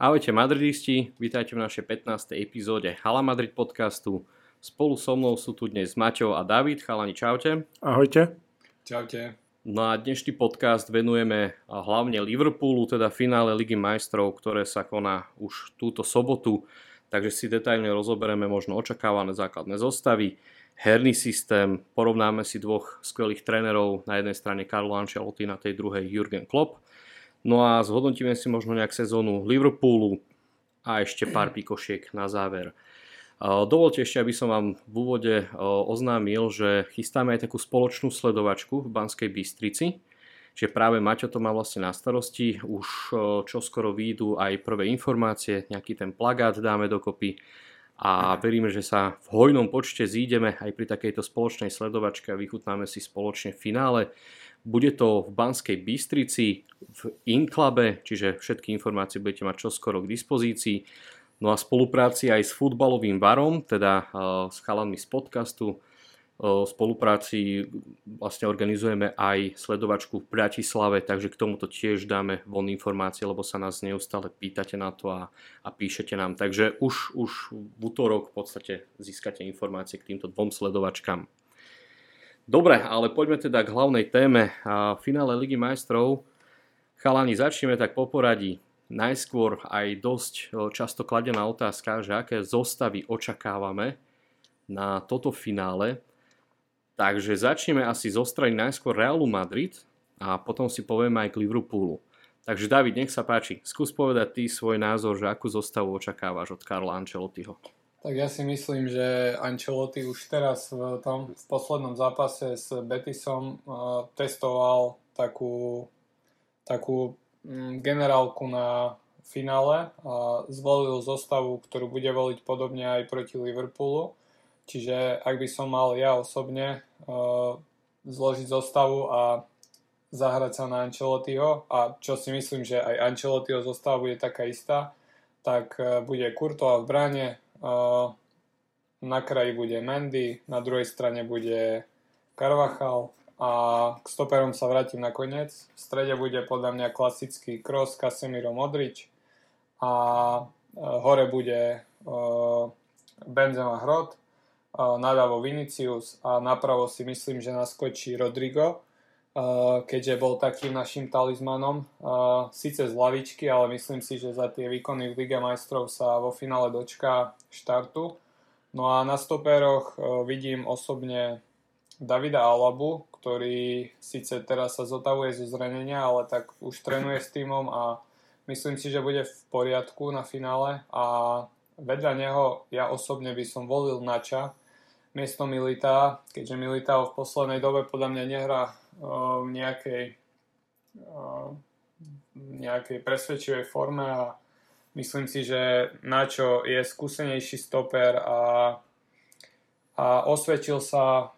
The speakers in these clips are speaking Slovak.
Ahojte madridisti, vítajte v našej 15. epizóde Hala Madrid podcastu. Spolu so mnou sú tu dnes Maťo a David. Chalani, čaute. Ahojte. Čaute. No a dnešný podcast venujeme hlavne Liverpoolu, teda finále Ligy majstrov, ktoré sa koná už túto sobotu. Takže si detailne rozoberieme možno očakávané základné zostavy, herný systém, porovnáme si dvoch skvelých trénerov, na jednej strane Carlo Ancelotti, na tej druhej Jurgen Klopp No a zhodnotíme si možno nejak sezónu Liverpoolu a ešte pár pikošiek na záver. Dovolte ešte, aby som vám v úvode oznámil, že chystáme aj takú spoločnú sledovačku v Banskej Bystrici. Čiže práve Maťo to má vlastne na starosti. Už čoskoro výjdu aj prvé informácie, nejaký ten plagát dáme dokopy a veríme, že sa v hojnom počte zídeme aj pri takejto spoločnej sledovačke a vychutnáme si spoločne finále bude to v Banskej Bystrici, v Inklabe, čiže všetky informácie budete mať čoskoro k dispozícii. No a spolupráci aj s futbalovým barom, teda s chalami z podcastu, v spolupráci vlastne organizujeme aj sledovačku v Bratislave, takže k tomuto tiež dáme von informácie, lebo sa nás neustále pýtate na to a, a píšete nám. Takže už, už v útorok v podstate získate informácie k týmto dvom sledovačkám. Dobre, ale poďme teda k hlavnej téme. A finále Ligy majstrov. Chalani, začneme tak po poradí. Najskôr aj dosť e, často kladená otázka, že aké zostavy očakávame na toto finále. Takže začneme asi zo strany najskôr Realu Madrid a potom si povieme aj k Liverpoolu. Takže David, nech sa páči, skús povedať ty svoj názor, že akú zostavu očakávaš od Karla Ancelottiho. Tak ja si myslím, že Ancelotti už teraz v tom v poslednom zápase s Betisom uh, testoval takú, takú um, generálku na finále a zvolil zostavu, ktorú bude voliť podobne aj proti Liverpoolu. Čiže ak by som mal ja osobne uh, zložiť zostavu a zahrať sa na Ancelottiho a čo si myslím, že aj Ancelottiho zostava bude taká istá, tak uh, bude Kurtova v bráne, na kraji bude Mendy, na druhej strane bude Carvachal a k stoperom sa vrátim nakoniec. V strede bude podľa mňa klasický Kroos, Casemiro, Modrič a e, hore bude Benzema Hrot, e, naľavo Vinicius a napravo si myslím, že naskočí Rodrigo, keďže bol takým našim talizmanom. Sice z lavičky, ale myslím si, že za tie výkony v Liga majstrov sa vo finále dočká štartu. No a na stoperoch vidím osobne Davida Alabu, ktorý síce teraz sa zotavuje zo zranenia, ale tak už trénuje s týmom a myslím si, že bude v poriadku na finále a vedľa neho ja osobne by som volil Nača miesto Milita, keďže Militao v poslednej dobe podľa mňa nehrá v nejakej, nejakej presvedčivej forme a myslím si, že Načo je skúsenejší stoper a, a osvedčil sa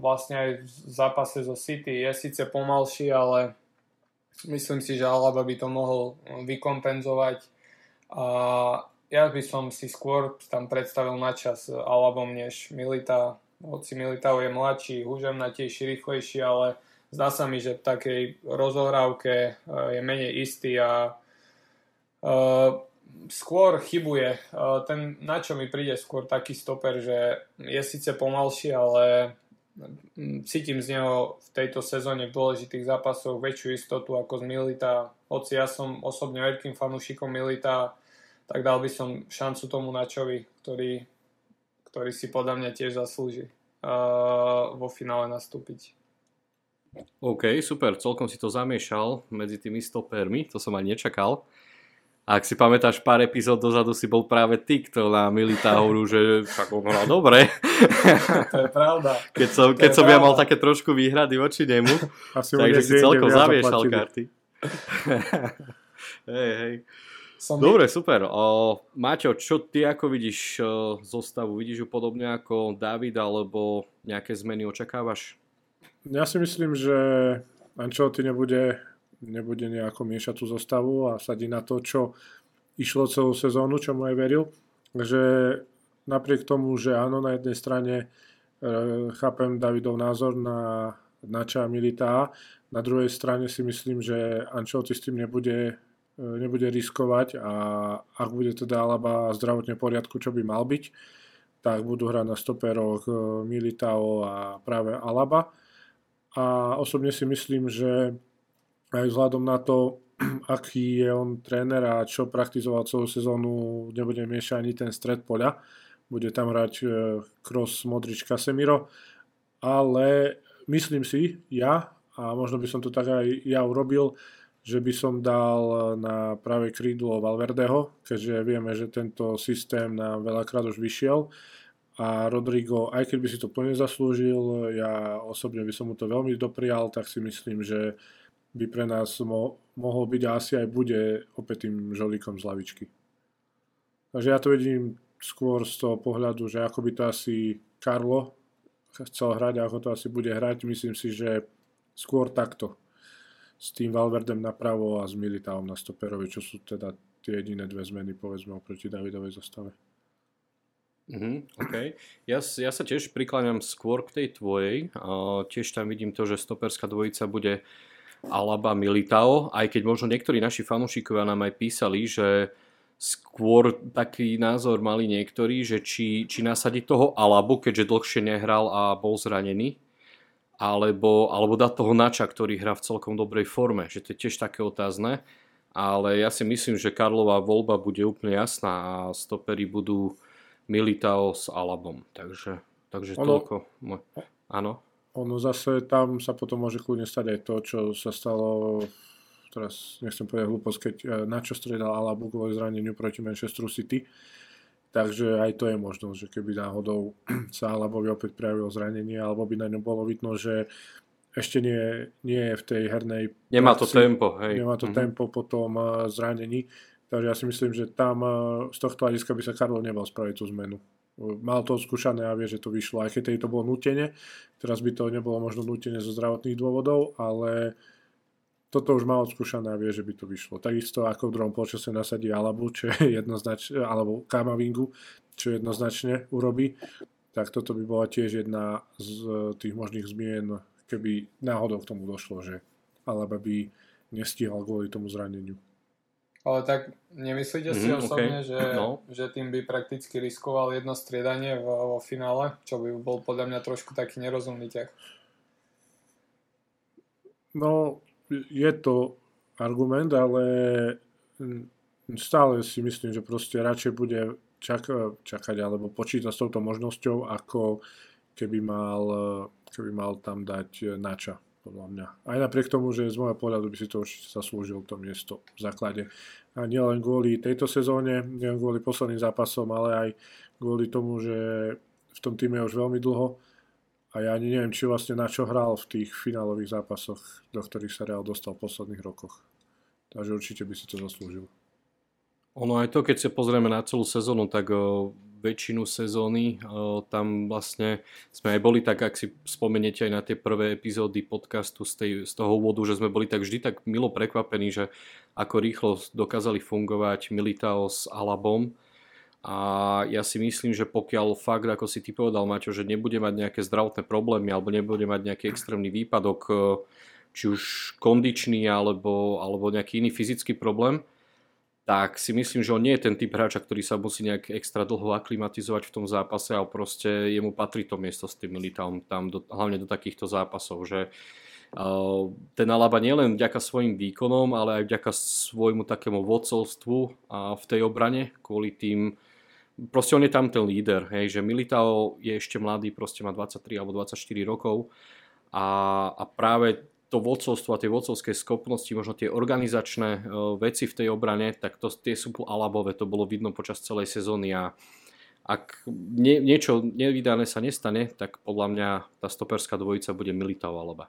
vlastne aj v zápase zo City. Je síce pomalší, ale myslím si, že Alaba by to mohol vykompenzovať a ja by som si skôr tam predstavil načas Alabom než Milita. Hoci Militao je mladší, húžemnatejší, rýchlejší, ale zdá sa mi, že v takej rozohrávke e, je menej istý a skôr chybuje. Uh, ten, na čo mi príde skôr taký stoper, že je síce pomalší, ale cítim z neho v tejto sezóne v dôležitých zápasoch väčšiu istotu ako z Milita. Hoci ja som osobne veľkým fanúšikom Milita, tak dal by som šancu tomu Načovi, ktorý, ktorý si podľa mňa tiež zaslúži uh, vo finále nastúpiť. OK, super, celkom si to zamiešal medzi tými stopermi, to som ani nečakal. A ak si pamätáš, pár epizód dozadu si bol práve ty, kto na Milita hovoru, že však on hral dobre. To je pravda. Keď som, keď som ja mal také trošku výhrady voči nemu, takže si celkom zamiešal karty. hej, hej. Som Dobre, super. O, Maťo, čo ty ako vidíš o, zostavu? Vidíš ju podobne ako David, alebo nejaké zmeny očakávaš? Ja si myslím, že Ancelotti nebude, nebude nejako miešať tú zostavu a sadí na to, čo išlo celú sezónu, čo mu aj veril. Takže napriek tomu, že áno, na jednej strane e, chápem Davidov názor na Nača Militá, na druhej strane si myslím, že Ancelotti s tým nebude nebude riskovať a ak bude teda Alaba zdravotne v poriadku, čo by mal byť, tak budú hrať na stoperoch Militao a práve Alaba. A osobne si myslím, že aj vzhľadom na to, aký je on tréner a čo praktizoval celú sezónu, nebude miešať ani ten stred poľa. Bude tam hrať Kroos, Modrič, Casemiro. Ale myslím si, ja, a možno by som to tak aj ja urobil, že by som dal na pravé krídlo Valverdeho, keďže vieme, že tento systém nám veľakrát už vyšiel a Rodrigo, aj keď by si to plne zaslúžil, ja osobne by som mu to veľmi doprial, tak si myslím, že by pre nás mo- mohol byť a asi aj bude opäť tým žolíkom z lavičky. Takže ja to vidím skôr z toho pohľadu, že ako by to asi Karlo chcel hrať a ako to asi bude hrať. Myslím si, že skôr takto s tým Valverdem napravo a s Militaom na stoperovi, čo sú teda tie jediné dve zmeny, povedzme, oproti Davidovej zostave. Mm-hmm, okay. ja, ja sa tiež prikláňam skôr k tej tvojej. Uh, tiež tam vidím to, že stoperská dvojica bude Alaba Militao, aj keď možno niektorí naši fanúšikovia nám aj písali, že skôr taký názor mali niektorí, že či, či nasadiť toho Alabu, keďže dlhšie nehral a bol zranený, alebo, alebo dať toho Nača, ktorý hrá v celkom dobrej forme, že to je tiež také otázne. Ale ja si myslím, že Karlová voľba bude úplne jasná a stopery budú Militao s Alabom. Takže, takže ono, toľko. Áno. Ono zase tam sa potom môže kľudne stať aj to, čo sa stalo teraz nechcem povedať hlúposť, keď eh, načo stredal Alabu kvôli zraneniu proti Manchesteru City Takže aj to je možnosť, že keby náhodou sa Alabovi opäť prejavilo zranenie, alebo by na ňom bolo vidno, že ešte nie, nie je v tej hernej... Nemá práci, to tempo, hej. Nemá to mm-hmm. tempo po tom uh, zranení. Takže ja si myslím, že tam uh, z tohto hľadiska by sa Karlo nebal spraviť tú zmenu. Mal to skúšané a vie, že to vyšlo. Aj keď to bolo nutene, teraz by to nebolo možno nutene zo zdravotných dôvodov, ale toto už má odskúšané a vie, že by to vyšlo. Takisto ako v druhom polčase nasadí Alabu, čo je jednoznačne, alebo Kamavingu, čo jednoznačne urobí, tak toto by bola tiež jedna z tých možných zmien, keby náhodou k tomu došlo, že Alaba by nestíhal kvôli tomu zraneniu. Ale tak nemyslíte si mm, osobne, okay. že, no. že tým by prakticky riskoval jedno striedanie vo, vo finále, čo by bol podľa mňa trošku taký nerozumný ťah? No, je to argument, ale stále si myslím, že proste radšej bude čak, čakať alebo počítať s touto možnosťou, ako keby mal, keby mal tam dať nača, podľa mňa. Aj napriek tomu, že z môjho pohľadu by si to určite zaslúžil to miesto v základe. A nielen kvôli tejto sezóne, nielen kvôli posledným zápasom, ale aj kvôli tomu, že v tom týme už veľmi dlho a ja ani neviem, či vlastne na čo hral v tých finálových zápasoch, do ktorých sa Real dostal v posledných rokoch. Takže určite by si to zaslúžil. Ono aj to, keď sa pozrieme na celú sezónu, tak väčšinu sezóny o, tam vlastne sme aj boli tak, ak si spomeniete aj na tie prvé epizódy podcastu z, tej, z toho úvodu, že sme boli tak vždy tak milo prekvapení, že ako rýchlo dokázali fungovať Militao s Alabom. A ja si myslím, že pokiaľ fakt, ako si ty povedal, Maťo, že nebude mať nejaké zdravotné problémy alebo nebude mať nejaký extrémny výpadok, e, či už kondičný alebo, alebo nejaký iný fyzický problém, tak si myslím, že on nie je ten typ hráča, ktorý sa musí nejak extra dlho aklimatizovať v tom zápase a proste jemu patrí to miesto s tým Militaom tam, do, hlavne do takýchto zápasov, že uh, ten Alaba nielen vďaka svojim výkonom, ale aj vďaka svojmu takému vodcovstvu uh, v tej obrane, kvôli tým proste on je tam ten líder, hej, že Militao je ešte mladý, proste má 23 alebo 24 rokov a, a práve to vodcovstvo a tie vodcovské schopnosti, možno tie organizačné uh, veci v tej obrane, tak to, tie sú alabové, to bolo vidno počas celej sezóny a ak nie, niečo nevydané sa nestane, tak podľa mňa tá stoperská dvojica bude Militao Alaba.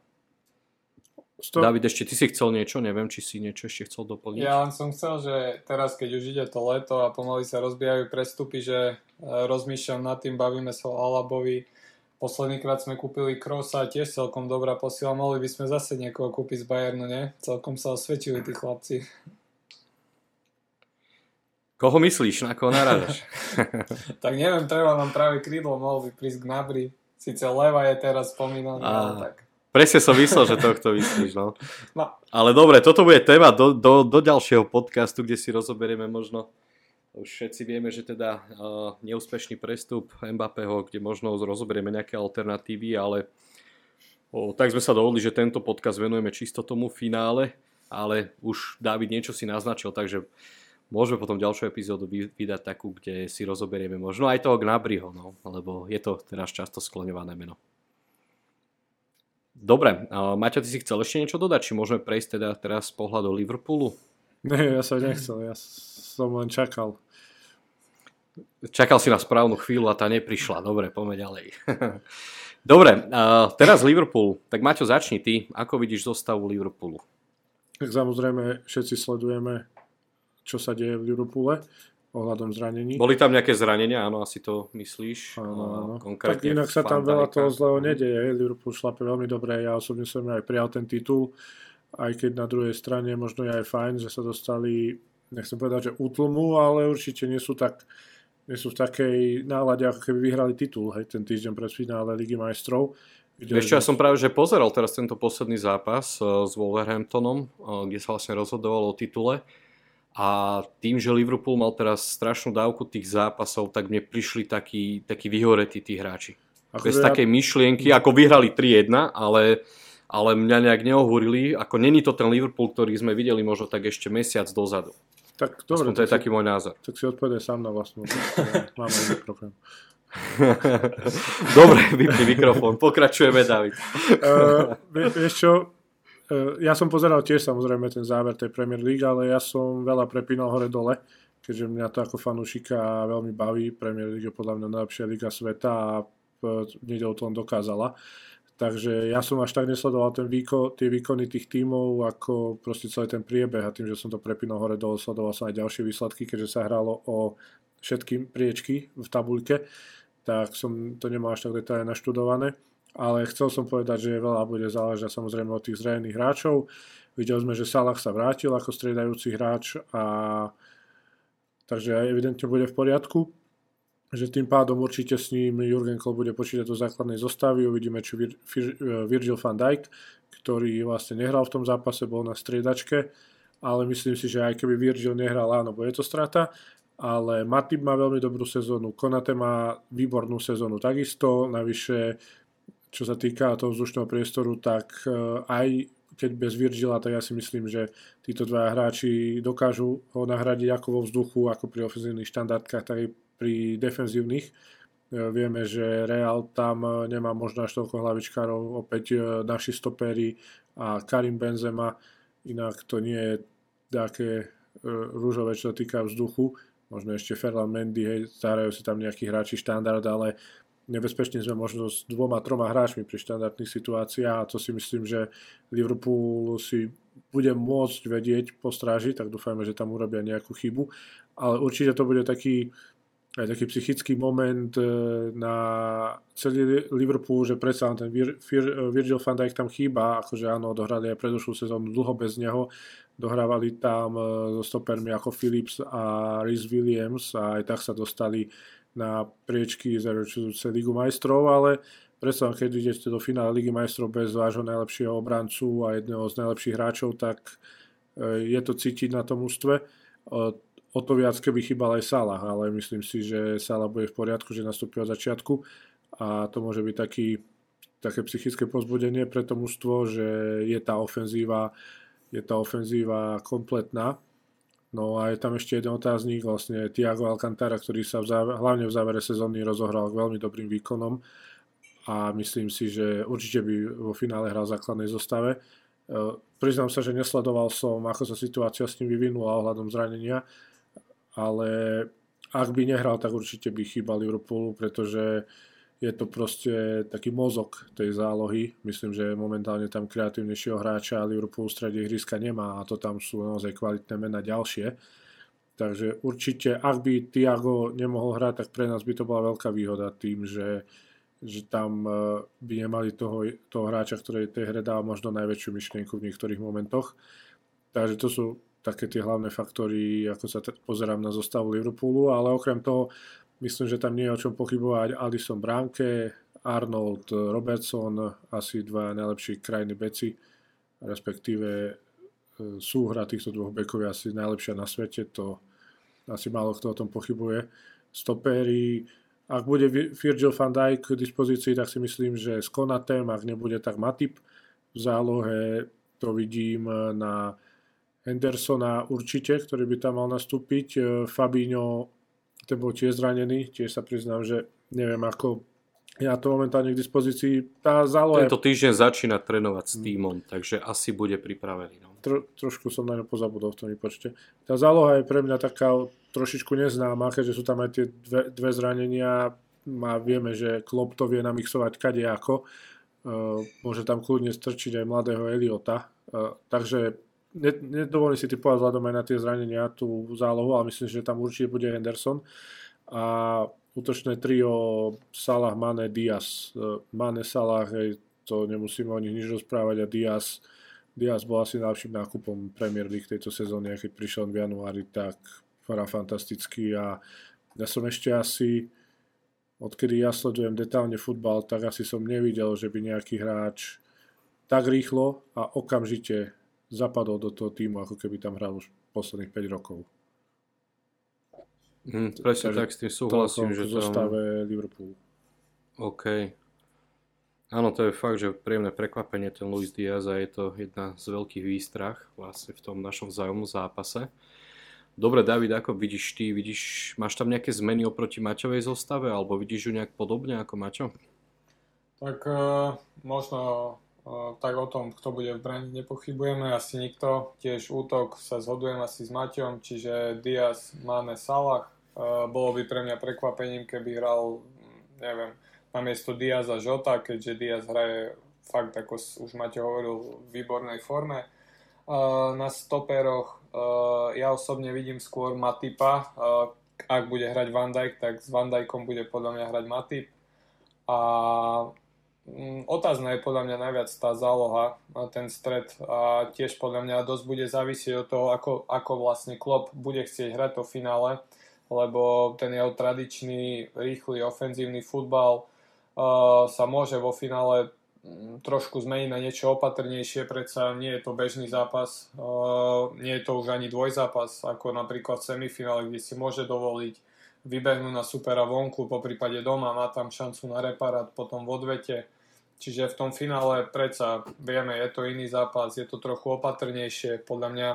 Stop. David, ešte ty si chcel niečo, neviem, či si niečo ešte chcel doplniť. Ja len som chcel, že teraz, keď už ide to leto a pomaly sa rozbijajú prestupy, že e, rozmýšľam nad tým, bavíme sa o Alabovi. Posledný krát sme kúpili Krosa, tiež celkom dobrá posila. Mohli by sme zase niekoho kúpiť z Bayernu, nie? Celkom sa osvedčili tí chlapci. Koho myslíš? Na koho narážaš? tak neviem, treba nám práve krídlo, mohol by prísť k Nabri. Sice Leva je teraz spomínaný, ale tak Presne som myslel, že tohto myslíš, no. no. Ale dobre, toto bude téma do, do, do ďalšieho podcastu, kde si rozoberieme možno už všetci vieme, že teda uh, neúspešný prestup Mbappého, kde možno rozoberieme nejaké alternatívy, ale o, tak sme sa dohodli, že tento podcast venujeme čisto tomu finále, ale už David niečo si naznačil, takže môžeme potom ďalšiu epizódu vydať takú, kde si rozoberieme možno aj toho Gnabriho, no, lebo je to teraz často skloňované meno. Dobre, uh, Maťo, ty si chcel ešte niečo dodať? Či môžeme prejsť teda teraz z pohľadu Liverpoolu? Nie, ja som nechcel, ja som len čakal. Čakal si na správnu chvíľu a tá neprišla. Dobre, poďme ďalej. Dobre, uh, teraz Liverpool. Tak Maťo, začni ty. Ako vidíš zostavu Liverpoolu? Tak samozrejme všetci sledujeme, čo sa deje v Liverpoole ohľadom zranení. Boli tam nejaké zranenia, áno, asi to myslíš. Áno, áno. tak inak sa tam veľa toho zlého nedeje. Liverpool šlape veľmi dobre, ja osobne som aj prijal ten titul, aj keď na druhej strane možno je aj fajn, že sa dostali, nechcem povedať, že útlmu, ale určite nie sú tak nie sú v takej nálade, ako keby vyhrali titul, hej, ten týždeň pred finále Ligy majstrov. Ešte ja som práve že pozeral teraz tento posledný zápas uh, s Wolverhamptonom, uh, kde sa vlastne rozhodovalo o titule a tým, že Liverpool mal teraz strašnú dávku tých zápasov, tak mne prišli takí, takí vyhoretí tí hráči. Ako Bez ja... takej myšlienky, ako vyhrali 3-1, ale, ale mňa nejak neohúrili, ako není to ten Liverpool, ktorý sme videli možno tak ešte mesiac dozadu. Tak dobre. to je si, taký môj názor. Tak si odpovedaj sám na vlastnú. Mám aj mikrofón. dobre, vypni mikrofón. Pokračujeme, David. uh, vieš čo, Eh, ja som pozeral tiež samozrejme ten záver tej Premier League, ale ja som veľa prepínal hore-dole, keďže mňa to ako fanúšika veľmi baví. Premier League je podľa mňa najlepšia liga sveta a v nedelu to on dokázala. Takže ja som až tak nesledoval ten výko, tie výkony tých tímov, ako proste celý ten priebeh a tým, že som to prepínal hore dole, sledoval som aj ďalšie výsledky, keďže sa hralo o všetky priečky v tabuľke, tak som to nemal až tak detailne naštudované ale chcel som povedať, že veľa bude záležať samozrejme od tých zranených hráčov. Videli sme, že Salah sa vrátil ako striedajúci hráč a takže evidentne bude v poriadku že tým pádom určite s ním Jurgen Klopp bude počítať do základnej zostavy. Uvidíme, či Vir, Vir, Virgil van Dijk, ktorý vlastne nehral v tom zápase, bol na striedačke, ale myslím si, že aj keby Virgil nehral, áno, bude to strata. Ale Matip má veľmi dobrú sezónu, Konate má výbornú sezónu takisto, navyše čo sa týka toho vzdušného priestoru, tak e, aj keď bez Virgila, tak ja si myslím, že títo dva hráči dokážu ho nahradiť ako vo vzduchu, ako pri ofenzívnych štandardkách, tak aj pri defenzívnych. E, vieme, že Real tam e, nemá možno až toľko hlavičkárov, opäť naši stopery a Karim Benzema, inak to nie je také rúžové, čo sa týka vzduchu. Možno ešte Ferland Mendy, hej, zahrajú si tam nejakí hráči štandard, ale nebezpečne sme možno s dvoma, troma hráčmi pri štandardných situáciách a to si myslím, že Liverpool si bude môcť vedieť postrážiť, tak dúfajme, že tam urobia nejakú chybu, ale určite to bude taký aj taký psychický moment e, na celý Liverpool, že predsa ten Vir, Vir, Virgil van Dijk tam chýba, akože áno, dohrali aj predošlú sezónu dlho bez neho, dohrávali tam e, so stopermi ako Phillips a Rhys Williams a aj tak sa dostali na priečky zaručujúce Ligu majstrov, ale predsa keď idete do finále Ligy majstrov bez vášho najlepšieho obrancu a jedného z najlepších hráčov, tak e, je to cítiť na tom ústve. O to viac, keby chýbal aj Salah, ale myslím si, že Salah bude v poriadku, že nastúpi od začiatku a to môže byť taký, také psychické pozbudenie pre to mužstvo, že je tá ofenzíva je tá ofenzíva kompletná No a je tam ešte jeden otáznik, vlastne Tiago Alcantara, ktorý sa v záver, hlavne v závere sezóny rozohral veľmi dobrým výkonom a myslím si, že určite by vo finále hral v základnej zostave. E, priznám sa, že nesledoval som, ako sa situácia s ním vyvinula ohľadom zranenia, ale ak by nehral, tak určite by chýbal Liverpoolu, pretože je to proste taký mozog tej zálohy. Myslím, že momentálne tam kreatívnejšieho hráča Liverpool v strede ihriska nemá a to tam sú naozaj kvalitné mena ďalšie. Takže určite, ak by Tiago nemohol hrať, tak pre nás by to bola veľká výhoda tým, že, že tam e, by nemali toho, toho hráča, ktorý tej hre dá možno najväčšiu myšlienku v niektorých momentoch. Takže to sú také tie hlavné faktory, ako sa t- pozerám na zostavu Liverpoolu, ale okrem toho Myslím, že tam nie je o čom pochybovať. Alisson bránke Arnold, Robertson, asi dva najlepší krajní beci, respektíve e, súhra týchto dvoch bekov je asi najlepšia na svete, to asi málo kto o tom pochybuje. Stopéry, ak bude Virgil van Dijk k dispozícii, tak si myslím, že s Konatem, ak nebude, tak Matip. V zálohe to vidím na Hendersona určite, ktorý by tam mal nastúpiť. E, Fabinho, ten bol tiež zranený, tiež sa priznám, že neviem ako ja to momentálne k dispozícii. Tá záloha... Tento týždeň začína trénovať s týmom, takže asi bude pripravený. No. Tro, trošku som na ňo pozabudol v tom vypočte. Tá záloha je pre mňa taká trošičku neznáma, keďže sú tam aj tie dve, dve zranenia. A vieme, že Klopp to vie namixovať kadejako. Uh, môže tam kľudne strčiť aj mladého Eliota. Uh, takže nedovolím si typovať vzhľadom aj na tie zranenia tú zálohu, ale myslím, že tam určite bude Henderson. A útočné trio Salah, Mane, Diaz. E, Mane, Salah, hej, to nemusíme o nich nič rozprávať a Diaz, Diaz bol asi najlepším nákupom Premier League tejto sezóny, keď prišiel v januári, tak fara fantastický a ja som ešte asi odkedy ja sledujem detálne futbal, tak asi som nevidel, že by nejaký hráč tak rýchlo a okamžite zapadol do toho týmu, ako keby tam hral už posledných 5 rokov. Mm, presne tak s tým súhlasím, že to... zostave Liverpoolu. OK. Áno, to je fakt, že príjemné prekvapenie ten Luis Diaz a je to jedna z veľkých výstrach vlastne v tom našom vzájomnom zápase. Dobre, David, ako vidíš ty? Vidíš, máš tam nejaké zmeny oproti Maťovej zostave alebo vidíš ju nejak podobne ako Maťo? Tak uh, možno tak o tom, kto bude v brane, nepochybujeme. Asi nikto. Tiež útok sa zhodujem asi s Maťom, čiže Diaz, Mane, Salah bolo by pre mňa prekvapením, keby hral, neviem, namiesto Diaza Žota, keďže Diaz hraje fakt, ako už Maťo hovoril, v výbornej forme. Na stoperoch ja osobne vidím skôr Matipa. Ak bude hrať Van Dijk, tak s Van Dijkom bude podľa mňa hrať Matip. A otázna je podľa mňa najviac tá záloha, ten stred a tiež podľa mňa dosť bude závisieť od toho, ako, ako vlastne Klopp bude chcieť hrať to finále lebo ten jeho tradičný, rýchly, ofenzívny futbal uh, sa môže vo finále mm, trošku zmeniť na niečo opatrnejšie, predsa nie je to bežný zápas, uh, nie je to už ani dvojzápas, ako napríklad v semifinále, kde si môže dovoliť vybehnúť na supera vonku, po prípade doma, má tam šancu na reparát, potom v odvete. Čiže v tom finále predsa vieme, je to iný zápas, je to trochu opatrnejšie. Podľa mňa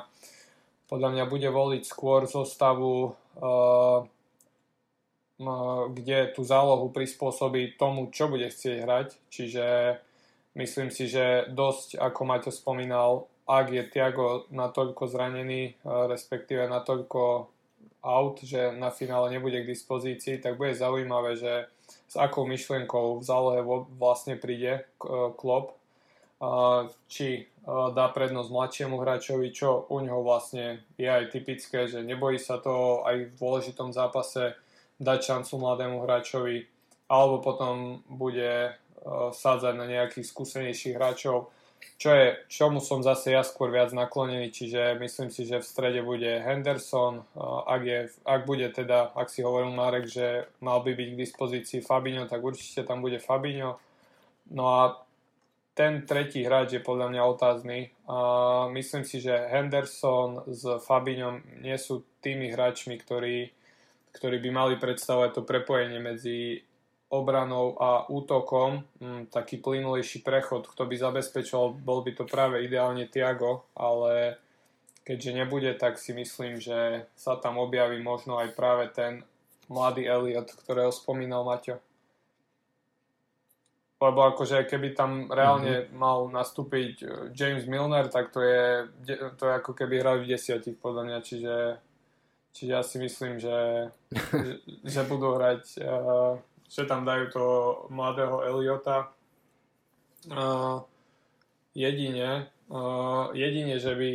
podľa mňa bude voliť skôr zostavu, uh, kde tú zálohu prispôsobí tomu, čo bude chcieť hrať. Čiže myslím si, že dosť, ako Maťo spomínal, ak je Tiago natoľko zranený, uh, respektíve natoľko out, že na finále nebude k dispozícii, tak bude zaujímavé, že s akou myšlienkou v zálohe vlastne príde Klopp, či dá prednosť mladšiemu hráčovi, čo u neho vlastne je aj typické, že nebojí sa to aj v dôležitom zápase dať šancu mladému hráčovi, alebo potom bude sádzať na nejakých skúsenejších hráčov, čo je, čomu som zase ja skôr viac naklonený, čiže myslím si, že v strede bude Henderson, ak, je, ak bude teda, ak si hovoril Marek, že mal by byť k dispozícii Fabinho, tak určite tam bude Fabinho. No a ten tretí hráč je podľa mňa otázny. A myslím si, že Henderson s Fabiňom nie sú tými hráčmi, ktorí, ktorí by mali predstavovať to prepojenie medzi obranou a útokom, hm, taký plynulejší prechod, kto by zabezpečoval, bol by to práve ideálne Tiago, ale keďže nebude, tak si myslím, že sa tam objaví možno aj práve ten mladý Elliot, ktorého spomínal Maťo lebo akože keby tam reálne mm-hmm. mal nastúpiť e, James Milner, tak to je, to je ako keby hrali v desiatich podľa mňa, čiže, čiže ja si myslím, že, že, že budú hrať, uh, že tam dajú toho mladého Eliota. Uh, jedine, uh, jedine, že by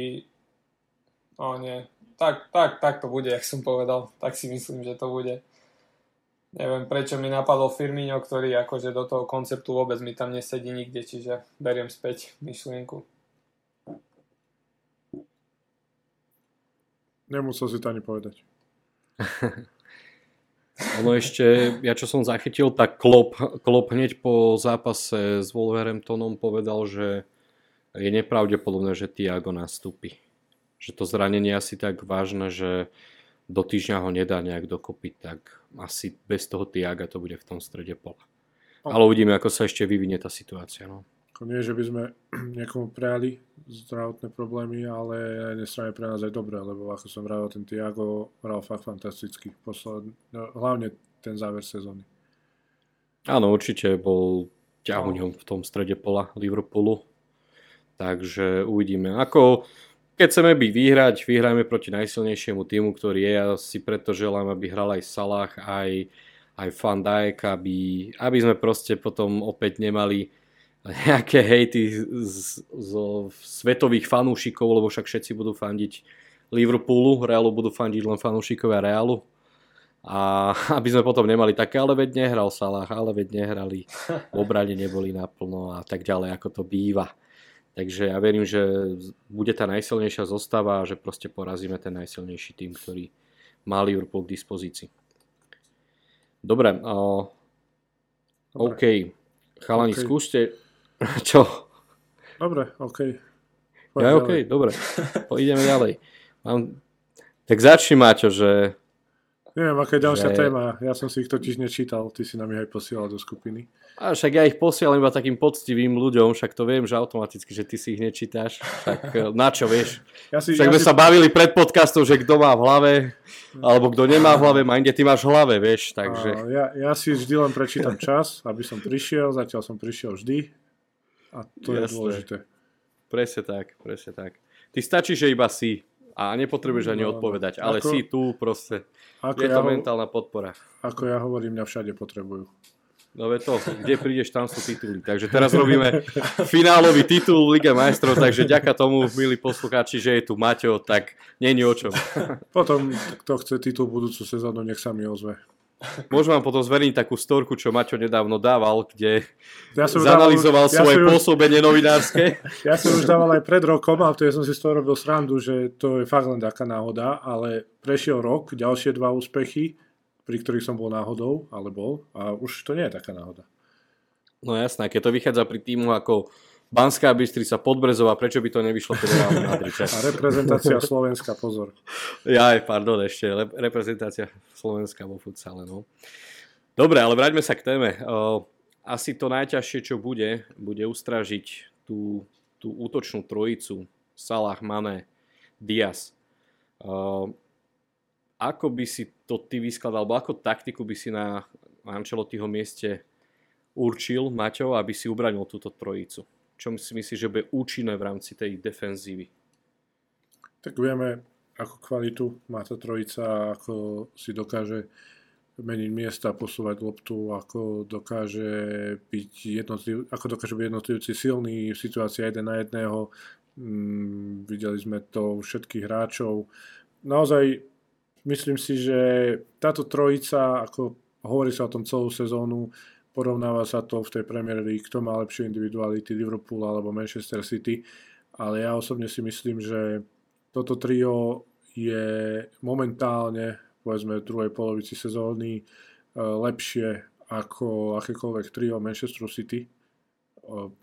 oh nie, tak, tak, tak to bude, jak som povedal, tak si myslím, že to bude neviem prečo mi napadol Firmino, ktorý akože do toho konceptu vôbec mi tam nesedí nikde, čiže beriem späť myšlienku. Nemusel si to ani povedať. Ono ešte, ja čo som zachytil, tak Klopp, Klopp hneď po zápase s Wolverhamptonom povedal, že je nepravdepodobné, že Tiago nastúpi. Že to zranenie asi tak vážne, že do týždňa ho nedá nejak dokopy, tak asi bez toho Tiaga to bude v tom strede pola. Ale uvidíme, ako sa ešte vyvinie tá situácia. No. Nie, že by sme niekomu prejali zdravotné problémy, ale na jednej strane pre nás aj dobré, lebo ako som vravil, ten Tiago hral fakt fantasticky. Posled, no, hlavne ten záver sezóny. Áno, určite bol ťahuňom v tom strede pola Liverpoolu. Takže uvidíme. Ako, keď chceme byť vyhrať, vyhrajme proti najsilnejšiemu týmu, ktorý je. Ja si preto želám, aby hral aj Salah, aj, aj Van Dijk, aby, aby sme proste potom opäť nemali nejaké hejty z, z svetových fanúšikov, lebo však všetci budú fandiť Liverpoolu, Realu budú fandiť len fanúšikovia Realu. A aby sme potom nemali také, ale veď nehral Salah, ale veď nehrali, v obrane neboli naplno a tak ďalej, ako to býva. Takže ja verím, že bude tá najsilnejšia zostava a že proste porazíme ten najsilnejší tým, ktorý má Liverpool k dispozícii. Dobre, uh, Dobre. OK. Chalani, okay. skúste Čo? Dobre, OK. Poď ja, OK, dobre. Ideme ďalej. Mám... Tak začni, Maťo, že... Neviem, aká je ďalšia že... téma. Ja som si ich totiž nečítal. Ty si nám ich aj posielal do skupiny. A však ja ich posielam iba takým poctivým ľuďom, však to viem, že automaticky, že ty si ich nečítaš. Však eh, na čo, vieš? Ja si, však ja sme si... sa bavili pred podcastom, že kto má v hlave, alebo kto nemá v hlave, má inde ty máš v hlave, vieš, takže... Ja, ja si vždy len prečítam čas, aby som prišiel, zatiaľ som prišiel vždy, a to Jasné. je dôležité. Presne tak, presne tak. Ty stačí, že iba si a nepotrebuješ ani no, no. odpovedať, ale ako, si tu proste. Ako je ja to ho- mentálna podpora. Ako ja hovorím, mňa všade potrebujú. No ve to, kde prídeš, tam sú tituly. Takže teraz robíme finálový titul Liga majstrov, takže ďaká tomu, milí poslucháči, že je tu Maťo, tak není o čom. Potom, kto chce titul budúcu sezónu, nech sa mi ozve. Môžem vám potom zverejniť takú storku, čo Maťo nedávno dával, kde ja som zanalizoval dával, svoje ja pôsobenie už, novinárske. Ja som už dával aj pred rokom, ale ja som si z toho robil srandu, že to je fakt len taká náhoda, ale prešiel rok, ďalšie dva úspechy, pri ktorých som bol náhodou, ale bol, a už to nie je taká náhoda. No jasné, keď to vychádza pri týmu ako Banská Bystrica, Podbrezová, prečo by to nevyšlo pre Real Madrid? A reprezentácia Slovenska, pozor. Ja aj, pardon, ešte, reprezentácia Slovenska vo futsale, no. Dobre, ale vráťme sa k téme. Asi to najťažšie, čo bude, bude ustražiť tú, tú útočnú trojicu Salah, Mane, Diaz. Ako by si to ty vyskladal, alebo ako taktiku by si na Ancelottiho mieste určil, Maťo, aby si ubranil túto trojicu? Čo si myslíš, že bude účinné v rámci tej defenzívy? Tak vieme, ako kvalitu má tá trojica, ako si dokáže meniť miesta, posúvať loptu, ako dokáže byť jednotliv, ako dokáže byť jednotlivci silný v situácii jeden na jedného. Mm, videli sme to u všetkých hráčov. Naozaj myslím si, že táto trojica, ako hovorí sa o tom celú sezónu, Porovnáva sa to v tej Premier League, kto má lepšie individuality, Liverpool alebo Manchester City, ale ja osobne si myslím, že toto trio je momentálne, povedzme v druhej polovici sezóny, e, lepšie ako akékoľvek trio Manchester City.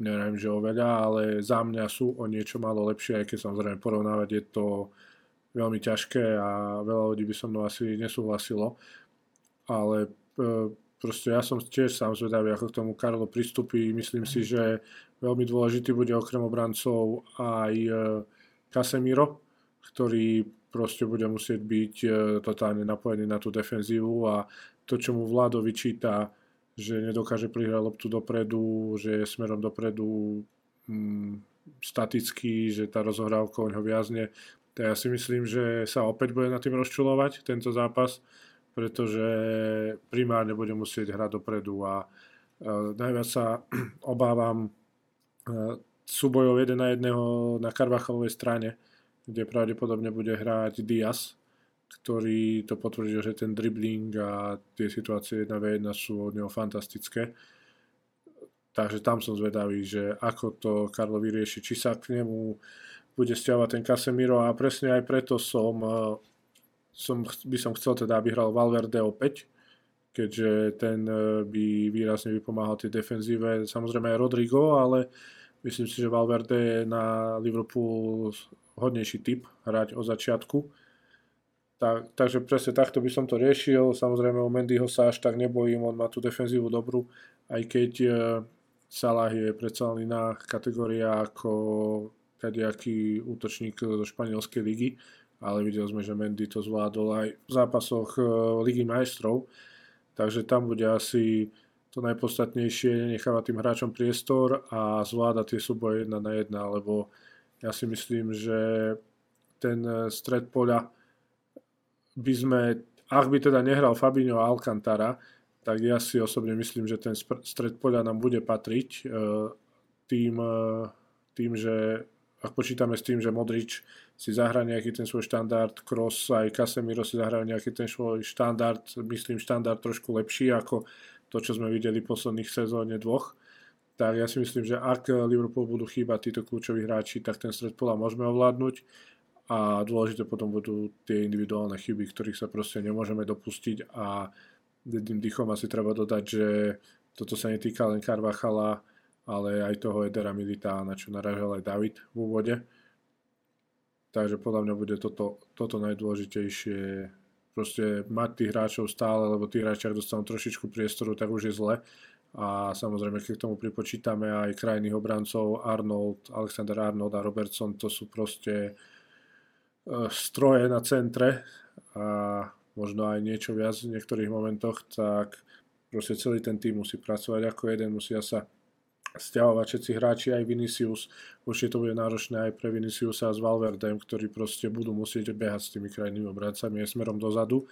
Neviem, že oveľa, ale za mňa sú o niečo málo lepšie, aj keď samozrejme porovnávať je to veľmi ťažké a veľa ľudí by so mnou asi nesúhlasilo. Ale e, proste ja som tiež sám zvedavý, ako k tomu Karlo pristupí. Myslím si, že veľmi dôležitý bude okrem obrancov aj e, Casemiro, ktorý proste bude musieť byť e, totálne napojený na tú defenzívu a to, čo mu Vlado vyčíta, že nedokáže prihrať loptu dopredu, že je smerom dopredu mm, statický, že tá rozohrávka o ňo viazne, tak ja si myslím, že sa opäť bude na tým rozčulovať tento zápas pretože primárne bude musieť hrať dopredu a uh, najviac sa obávam uh, súbojov jeden na jedného na Karvachalovej strane, kde pravdepodobne bude hrať Diaz, ktorý to potvrdil, že ten dribbling a tie situácie 1v1 sú od neho fantastické. Takže tam som zvedavý, že ako to Karlo vyrieši, či sa k nemu bude stiavať ten Casemiro a presne aj preto som uh, som, by som chcel teda, aby hral Valverde opäť, keďže ten e, by výrazne vypomáhal tej defenzíve. Samozrejme aj Rodrigo, ale myslím si, že Valverde je na Liverpool hodnejší typ hrať o začiatku. Tak, takže presne takto by som to riešil. Samozrejme o Mendyho sa až tak nebojím, on má tú defenzívu dobrú, aj keď e, Salah je predsa len iná kategória ako kadejaký útočník zo španielskej ligy, ale videli sme, že Mendy to zvládol aj v zápasoch e, Ligy majstrov. Takže tam bude asi to najpodstatnejšie, nechávať tým hráčom priestor a zvládať tie súboje jedna na jedna, lebo ja si myslím, že ten stred poľa by sme, ak by teda nehral Fabinho a Alcantara, tak ja si osobne myslím, že ten stred poľa nám bude patriť e, tým, e, tým že ak počítame s tým, že Modrič si zahrá nejaký ten svoj štandard, Kroos aj Casemiro si zahrajú nejaký ten svoj štandard, myslím štandard trošku lepší ako to, čo sme videli v posledných sezóne dvoch. Tak ja si myslím, že ak Liverpool budú chýbať títo kľúčoví hráči, tak ten stred pola môžeme ovládnuť a dôležité potom budú tie individuálne chyby, ktorých sa proste nemôžeme dopustiť a jedným dýchom asi treba dodať, že toto sa netýka len Carvachala, ale aj toho Edera Milita, na čo naražal aj David v úvode. Takže podľa mňa bude toto, toto najdôležitejšie proste mať tých hráčov stále, lebo tí hráči, ak dostanú trošičku priestoru, tak už je zle. A samozrejme, keď k tomu pripočítame aj krajných obrancov Arnold, Alexander Arnold a Robertson, to sú proste uh, stroje na centre a možno aj niečo viac v niektorých momentoch, tak proste celý ten tým musí pracovať ako jeden, musia sa stiahovať všetci hráči, aj Vinicius. Určite to bude náročné aj pre Viniciusa s Valverdem, ktorí proste budú musieť behať s tými krajnými obrancami aj smerom dozadu.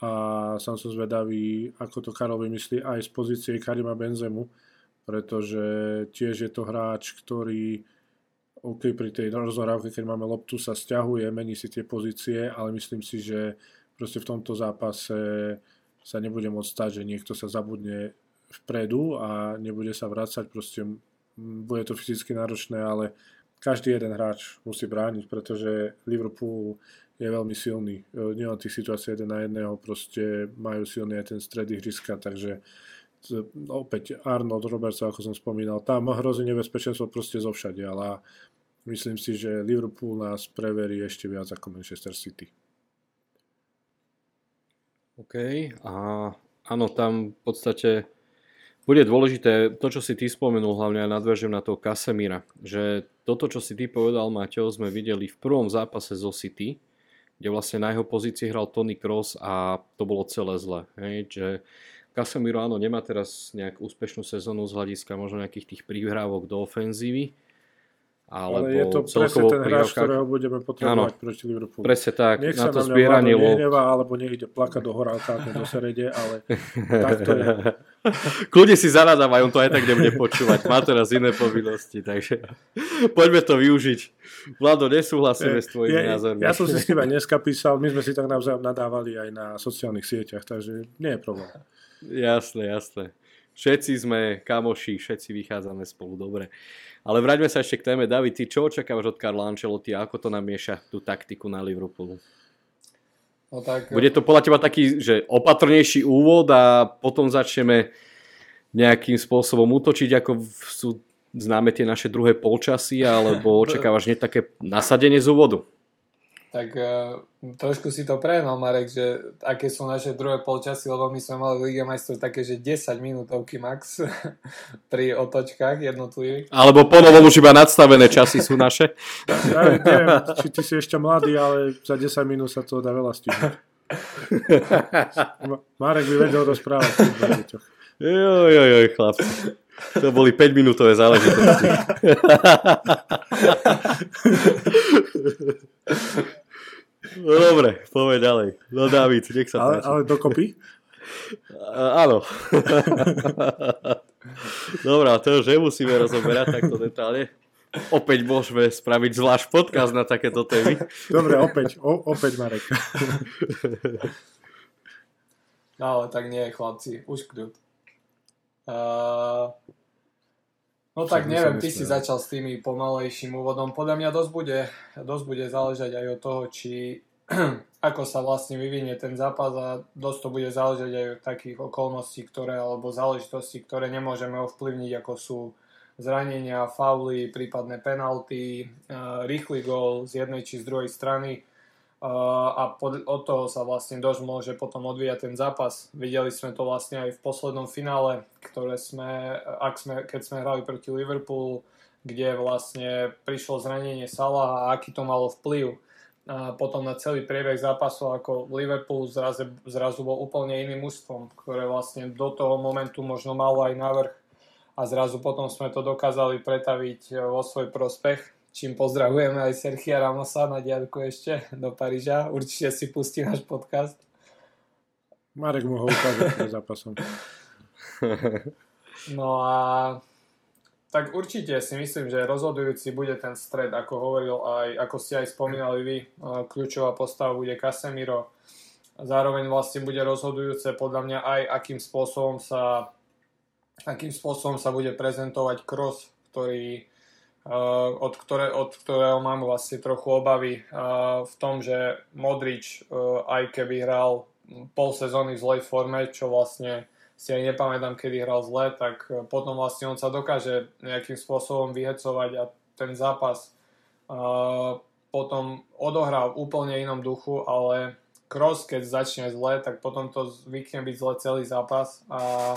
A sám som zvedavý, ako to Karol vymyslí aj z pozície Karima Benzemu, pretože tiež je to hráč, ktorý OK, pri tej rozhrávke, keď máme loptu, sa stiahuje, mení si tie pozície, ale myslím si, že proste v tomto zápase sa nebude môcť stať, že niekto sa zabudne vpredu a nebude sa vrácať, proste bude to fyzicky náročné, ale každý jeden hráč musí brániť, pretože Liverpool je veľmi silný. E, nielen tých situácií jeden na jedného, proste majú silný aj ten stred ihriska, takže opäť Arnold Robertson, ako som spomínal, tam hrozí nebezpečenstvo proste zo všade, ale myslím si, že Liverpool nás preverí ešte viac ako Manchester City. OK, a áno, tam v podstate bude dôležité to, čo si ty spomenul, hlavne aj nadvežem na toho Kasemira, že toto, čo si ty povedal, Mateo, sme videli v prvom zápase zo City, kde vlastne na jeho pozícii hral Tony Cross a to bolo celé zle. Hej, že Casemiro áno, nemá teraz nejakú úspešnú sezónu z hľadiska možno nejakých tých príhrávok do ofenzívy, alebo Ale je to presne ten hráč, ktorého budeme potrebovať áno, proti Liverpoolu. Presne tak, Nech na to zbieranie lo... nehnevá, alebo ide plakať do horálka do serede, ale takto je. Kľudne si zanadávaj, on to aj tak nebude počúvať. Má teraz iné povinnosti, takže poďme to využiť. Vlado, nesúhlasíme s tvojimi ja, názormi. Ja som si s aj dneska písal, my sme si tak navzájom nadávali aj na sociálnych sieťach, takže nie je problém. Jasné, jasné. Všetci sme kamoši, všetci vychádzame spolu dobre. Ale vráťme sa ešte k téme. David, ty čo očakávaš od Karla Ancelotti a ako to namieša tú taktiku na Liverpoolu? No tak, Bude to podľa teba taký, že opatrnejší úvod a potom začneme nejakým spôsobom útočiť, ako sú známe tie naše druhé polčasy, alebo očakávaš nie také nasadenie z úvodu? Tak uh, trošku si to prehnal, Marek, že aké sú naše druhé polčasy, lebo my sme mali v Lige majstrov také, že 10 minútovky max pri otočkách jednotlivých. Alebo ponovom už iba nadstavené časy sú naše. Ja neviem, či ty si ešte mladý, ale za 10 minút sa to dá veľa stihnúť. Marek by vedel rozprávať. Joj, joj, joj, chlapci. To boli 5 minútové záležitosti. No dobre, poďme ďalej. No David, nech sa ale, ale dokopy? Uh, áno. Dobre, to už nemusíme rozoberať takto detálne. Opäť môžeme spraviť zvlášť podcast na takéto témy. Dobre, opäť, o, opäť Marek. No ale tak nie, chlapci, už kľud. Uh, No tak neviem, ty si začal s tými pomalejším úvodom. Podľa mňa dosť bude, dosť bude záležať aj od toho, či ako sa vlastne vyvinie ten zápas a dosť to bude záležať aj od takých okolností, ktoré, alebo záležitosti, ktoré nemôžeme ovplyvniť, ako sú zranenia, fauly, prípadné penalty, rýchly gól z jednej či z druhej strany a od toho sa vlastne dosť môže potom odvíjať ten zápas. Videli sme to vlastne aj v poslednom finále, ktoré sme, ak sme, keď sme hrali proti Liverpoolu, kde vlastne prišlo zranenie Salah a aký to malo vplyv a potom na celý priebeh zápasu, ako Liverpool zrazu, zrazu bol úplne iným mužstvom, ktoré vlastne do toho momentu možno malo aj návrh a zrazu potom sme to dokázali pretaviť vo svoj prospech čím pozdravujeme aj Serchia Ramosa na diaľku ešte do Paríža. Určite si pustí náš podcast. Marek mu ho ukáže pred zápasom. No a tak určite si myslím, že rozhodujúci bude ten stred, ako hovoril aj, ako ste aj spomínali vy, kľúčová postava bude Casemiro. Zároveň vlastne bude rozhodujúce podľa mňa aj akým spôsobom sa akým spôsobom sa bude prezentovať Kroos, ktorý od, ktoré, od ktorého mám vlastne trochu obavy eh, v tom, že Modrič, eh, aj keby hral pol sezóny v zlej forme, čo vlastne si aj nepamätám, kedy hral zle, tak potom vlastne on sa dokáže nejakým spôsobom vyhecovať a ten zápas potom odohrá v úplne inom duchu, ale Kroos, keď začne zle, tak potom to zvykne byť zle celý zápas a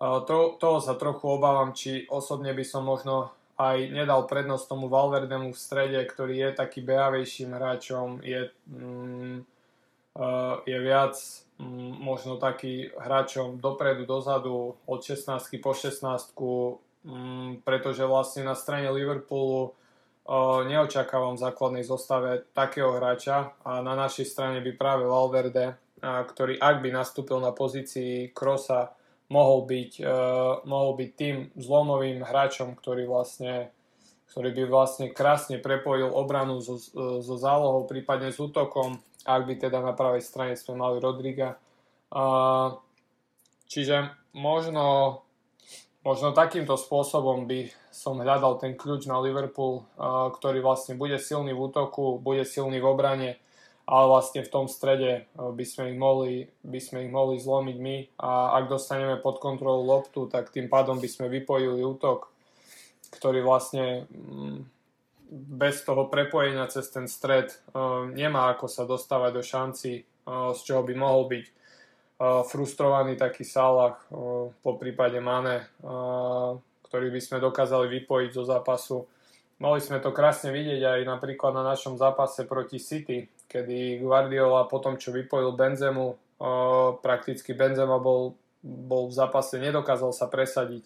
to, toho sa trochu obávam, či osobne by som možno aj nedal prednosť tomu Valverdemu v strede, ktorý je taký behavejším hráčom, je, mm, uh, je viac mm, možno taký hráčom dopredu, dozadu, od 16 po 16, mm, pretože vlastne na strane Liverpoolu uh, neočakávam v základnej zostave takého hráča a na našej strane by práve Valverde, uh, ktorý ak by nastúpil na pozícii Krosa, mohol byť, uh, mohol byť tým zlomovým hráčom, ktorý vlastne ktorý by vlastne krásne prepojil obranu so, so zálohou, prípadne s útokom, ak by teda na pravej strane sme mali Rodriga. Uh, čiže možno, možno takýmto spôsobom by som hľadal ten kľúč na Liverpool, uh, ktorý vlastne bude silný v útoku, bude silný v obrane ale vlastne v tom strede eh, by sme ich mohli, by sme ich mohli zlomiť my a ak dostaneme pod kontrolu loptu, tak tým pádom by sme vypojili útok, ktorý vlastne mm, bez toho prepojenia cez ten stred eh, nemá ako sa dostávať do šanci, eh, z čoho by mohol byť frustrovaný taký Salah, po prípade Mane, ktorý by sme dokázali vypojiť zo zápasu. Mohli sme to krásne vidieť aj napríklad na našom zápase proti City, kedy Guardiola po tom, čo vypojil Benzemu, prakticky Benzema bol, bol v zápase, nedokázal sa presadiť.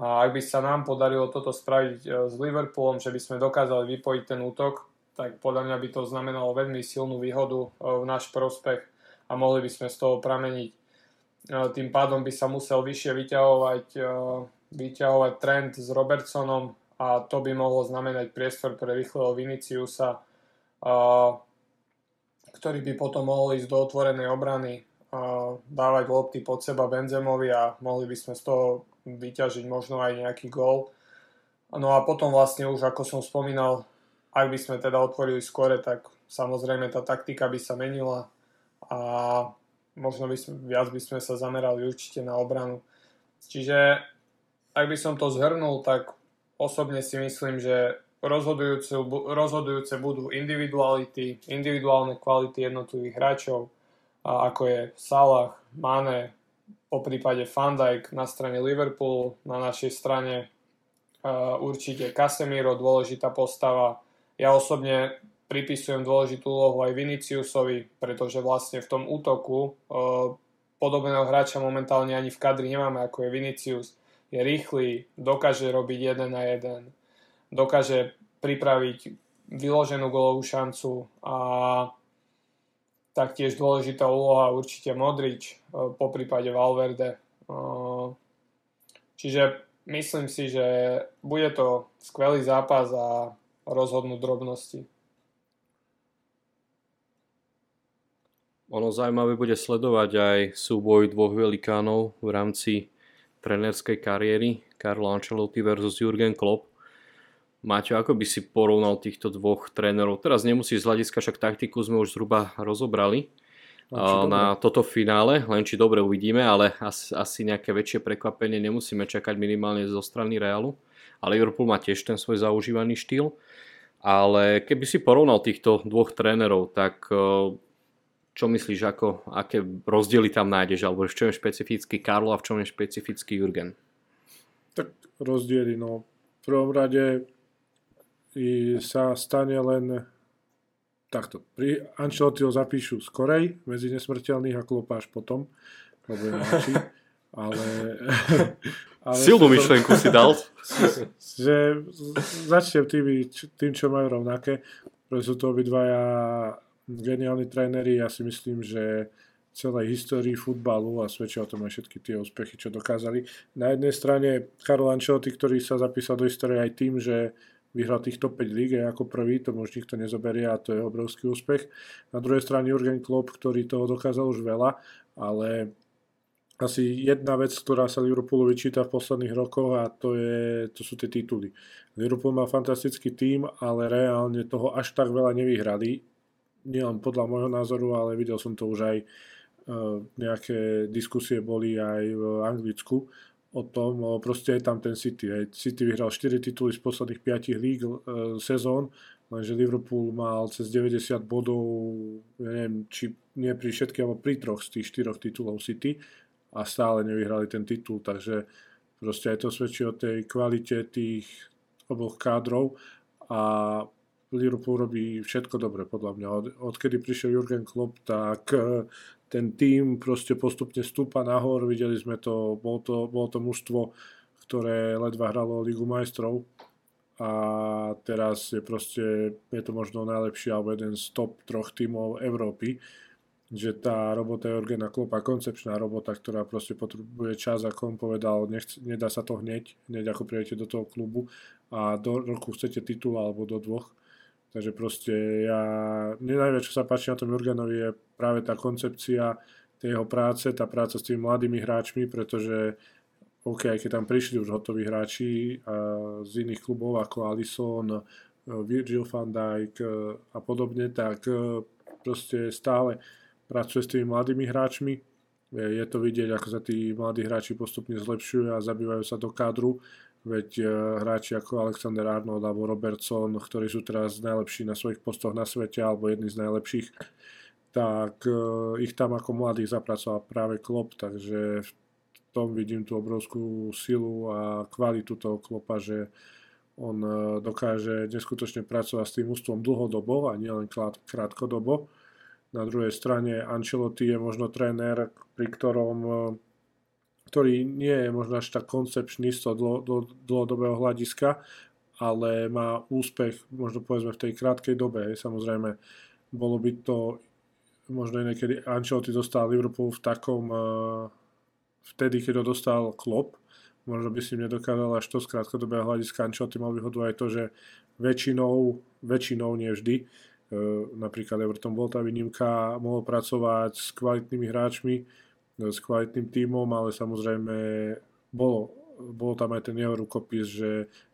A ak by sa nám podarilo toto spraviť e, s Liverpoolom, že by sme dokázali vypojiť ten útok, tak podľa mňa by to znamenalo veľmi silnú výhodu e, v náš prospech a mohli by sme z toho prameniť. Tým pádom by sa musel vyššie vyťahovať, vyťahovať trend s Robertsonom a to by mohlo znamenať priestor pre rýchleho Viniciusa ktorý by potom mohol ísť do otvorenej obrany dávať lopty pod seba Benzemovi a mohli by sme z toho vyťažiť možno aj nejaký gól. No a potom vlastne už ako som spomínal, ak by sme teda otvorili skore, tak samozrejme tá taktika by sa menila a možno by sme, viac by sme sa zamerali určite na obranu. Čiže ak by som to zhrnul, tak osobne si myslím, že rozhodujúce, rozhodujúce budú individuality, individuálne kvality jednotlivých hráčov, ako je Salah, Mane, po prípade Van Dijk na strane Liverpoolu, na našej strane určite Casemiro, dôležitá postava. Ja osobne pripisujem dôležitú úlohu aj Viniciusovi, pretože vlastne v tom útoku podobného hráča momentálne ani v kadri nemáme, ako je Vinicius. Je rýchly, dokáže robiť jeden na jeden dokáže pripraviť vyloženú golovú šancu a taktiež dôležitá úloha určite Modrič, e, po prípade Valverde. E, čiže myslím si, že bude to skvelý zápas a rozhodnú drobnosti. Ono zaujímavé bude sledovať aj súboj dvoch velikánov v rámci trenerskej kariéry Carlo Ancelotti versus Jurgen Klopp Maťo, ako by si porovnal týchto dvoch trénerov? Teraz nemusíš z hľadiska, však taktiku sme už zhruba rozobrali no, na toto finále, len či dobre uvidíme, ale asi, asi nejaké väčšie prekvapenie nemusíme čakať minimálne zo strany Realu. A Liverpool má tiež ten svoj zaužívaný štýl. Ale keby si porovnal týchto dvoch trénerov, tak e, čo myslíš, ako, aké rozdiely tam nájdeš, alebo v čom je špecifický Karlo a v čom je špecifický Jurgen? Tak rozdiely, no v prvom rade sa stane len takto. Pri Ancelotti ho zapíšu skorej medzi nesmrteľných a klopáš potom, lebo je mladší. Ale, ale Silnú myšlenku si dal. Že začnem tým, tým, čo majú rovnaké. Sú to obidvaja geniálni tréneri. Ja si myslím, že celej histórii futbalu a svedčia o tom aj všetky tie úspechy, čo dokázali. Na jednej strane Karol Ancelotti, ktorý sa zapísal do histórie aj tým, že vyhral týchto 5 líg aj ako prvý, to už nikto nezoberie a to je obrovský úspech. Na druhej strane Jurgen Klopp, ktorý toho dokázal už veľa, ale asi jedna vec, ktorá sa Liverpoolu vyčíta v posledných rokoch a to, je, to sú tie tituly. Liverpool má fantastický tím, ale reálne toho až tak veľa nevyhrali. Nielen podľa môjho názoru, ale videl som to už aj e, nejaké diskusie boli aj v Anglicku o tom, proste je tam ten City. Hej. City vyhral 4 tituly z posledných 5 líg e, sezón, lenže Liverpool mal cez 90 bodov, neviem, či nie pri všetkých, alebo pri troch z tých 4 titulov City a stále nevyhrali ten titul, takže proste aj to svedčí o tej kvalite tých oboch kádrov a Liverpool robí všetko dobre, podľa mňa. Od, odkedy prišiel Jurgen Klopp, tak e, ten tým proste postupne stúpa nahor, videli sme to, bolo to, bolo to mužstvo, ktoré ledva hralo Ligu majstrov a teraz je proste, je to možno najlepší alebo jeden z top troch tímov Európy, že tá robota Jorgena Klopa, koncepčná robota, ktorá proste potrebuje čas, ako on povedal, nechce, nedá sa to hneď, hneď ako prijete do toho klubu a do roku chcete titul alebo do dvoch, Takže proste ja, mne najviac, čo sa páči na tom Jurgenovi je práve tá koncepcia tej jeho práce, tá práca s tými mladými hráčmi, pretože OK, aj keď tam prišli už hotoví hráči z iných klubov ako Alisson, Virgil van Dijk a podobne, tak e, proste stále pracuje s tými mladými hráčmi. Je to vidieť, ako sa tí mladí hráči postupne zlepšujú a zabývajú sa do kádru Veď e, hráči ako Alexander Arnold alebo Robertson, ktorí sú teraz najlepší na svojich postoch na svete alebo jedni z najlepších, tak e, ich tam ako mladých zapracoval práve Klopp, takže v tom vidím tú obrovskú silu a kvalitu toho Klopa, že on e, dokáže neskutočne pracovať s tým ústvom dlhodobo a nielen krátkodobo. Na druhej strane Ancelotti je možno tréner, pri ktorom ktorý nie je možno až tak koncepčný z toho dlho, dlho, dlhodobého hľadiska, ale má úspech možno povedzme v tej krátkej dobe. Samozrejme, bolo by to možno niekedy Ancelotti dostal Liverpool v takom uh, vtedy, keď ho dostal Klopp, možno by si nedokázal až to z krátkodobého hľadiska. Ancelotti mal výhodu aj to, že väčšinou, väčšinou nie vždy, uh, napríklad Everton bol tá výnimka, mohol pracovať s kvalitnými hráčmi, s kvalitným tímom, ale samozrejme bolo, bolo tam aj ten jeho rukopis, že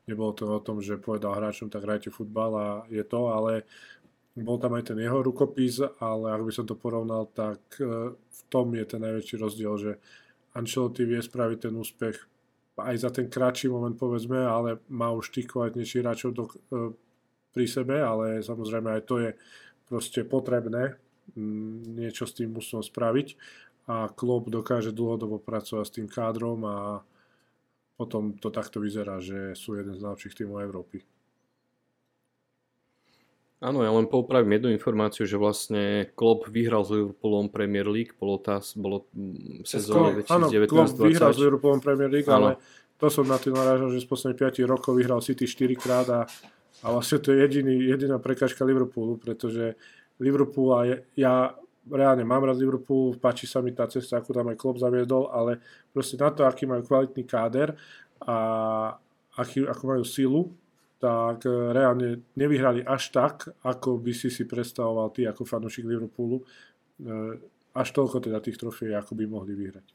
nebolo to o tom, že povedal hráčom, tak hrajte futbal a je to, ale bol tam aj ten jeho rukopis, ale ak by som to porovnal, tak e, v tom je ten najväčší rozdiel, že Ancelotti vie spraviť ten úspech aj za ten kratší moment povedzme, ale má už tých kvalitnejších hráčov do, e, pri sebe, ale samozrejme aj to je proste potrebné mm, niečo s tým musím spraviť a klub dokáže dlhodobo pracovať s tým kádrom a potom to takto vyzerá, že sú jeden z najlepších tímov Európy. Áno, ja len poupravím jednu informáciu, že vlastne Klopp vyhral s Liverpoolom Premier League, bolo, tá, bolo sezóna 2019 Áno, Klopp vyhral s Liverpoolom Premier League, áno. ale to som na tým narážal, že z posledných 5 rokov vyhral City 4 krát a, a vlastne to je jediný, jediná prekažka Liverpoolu, pretože Liverpool a ja reálne mám rád Liverpool, páči sa mi tá cesta, ako tam aj Klopp zaviedol, ale proste na to, aký majú kvalitný káder a aký, ako majú silu, tak e, reálne nevyhrali až tak, ako by si si predstavoval ty ako fanúšik Liverpoolu. E, až toľko teda tých trofejí, ako by mohli vyhrať.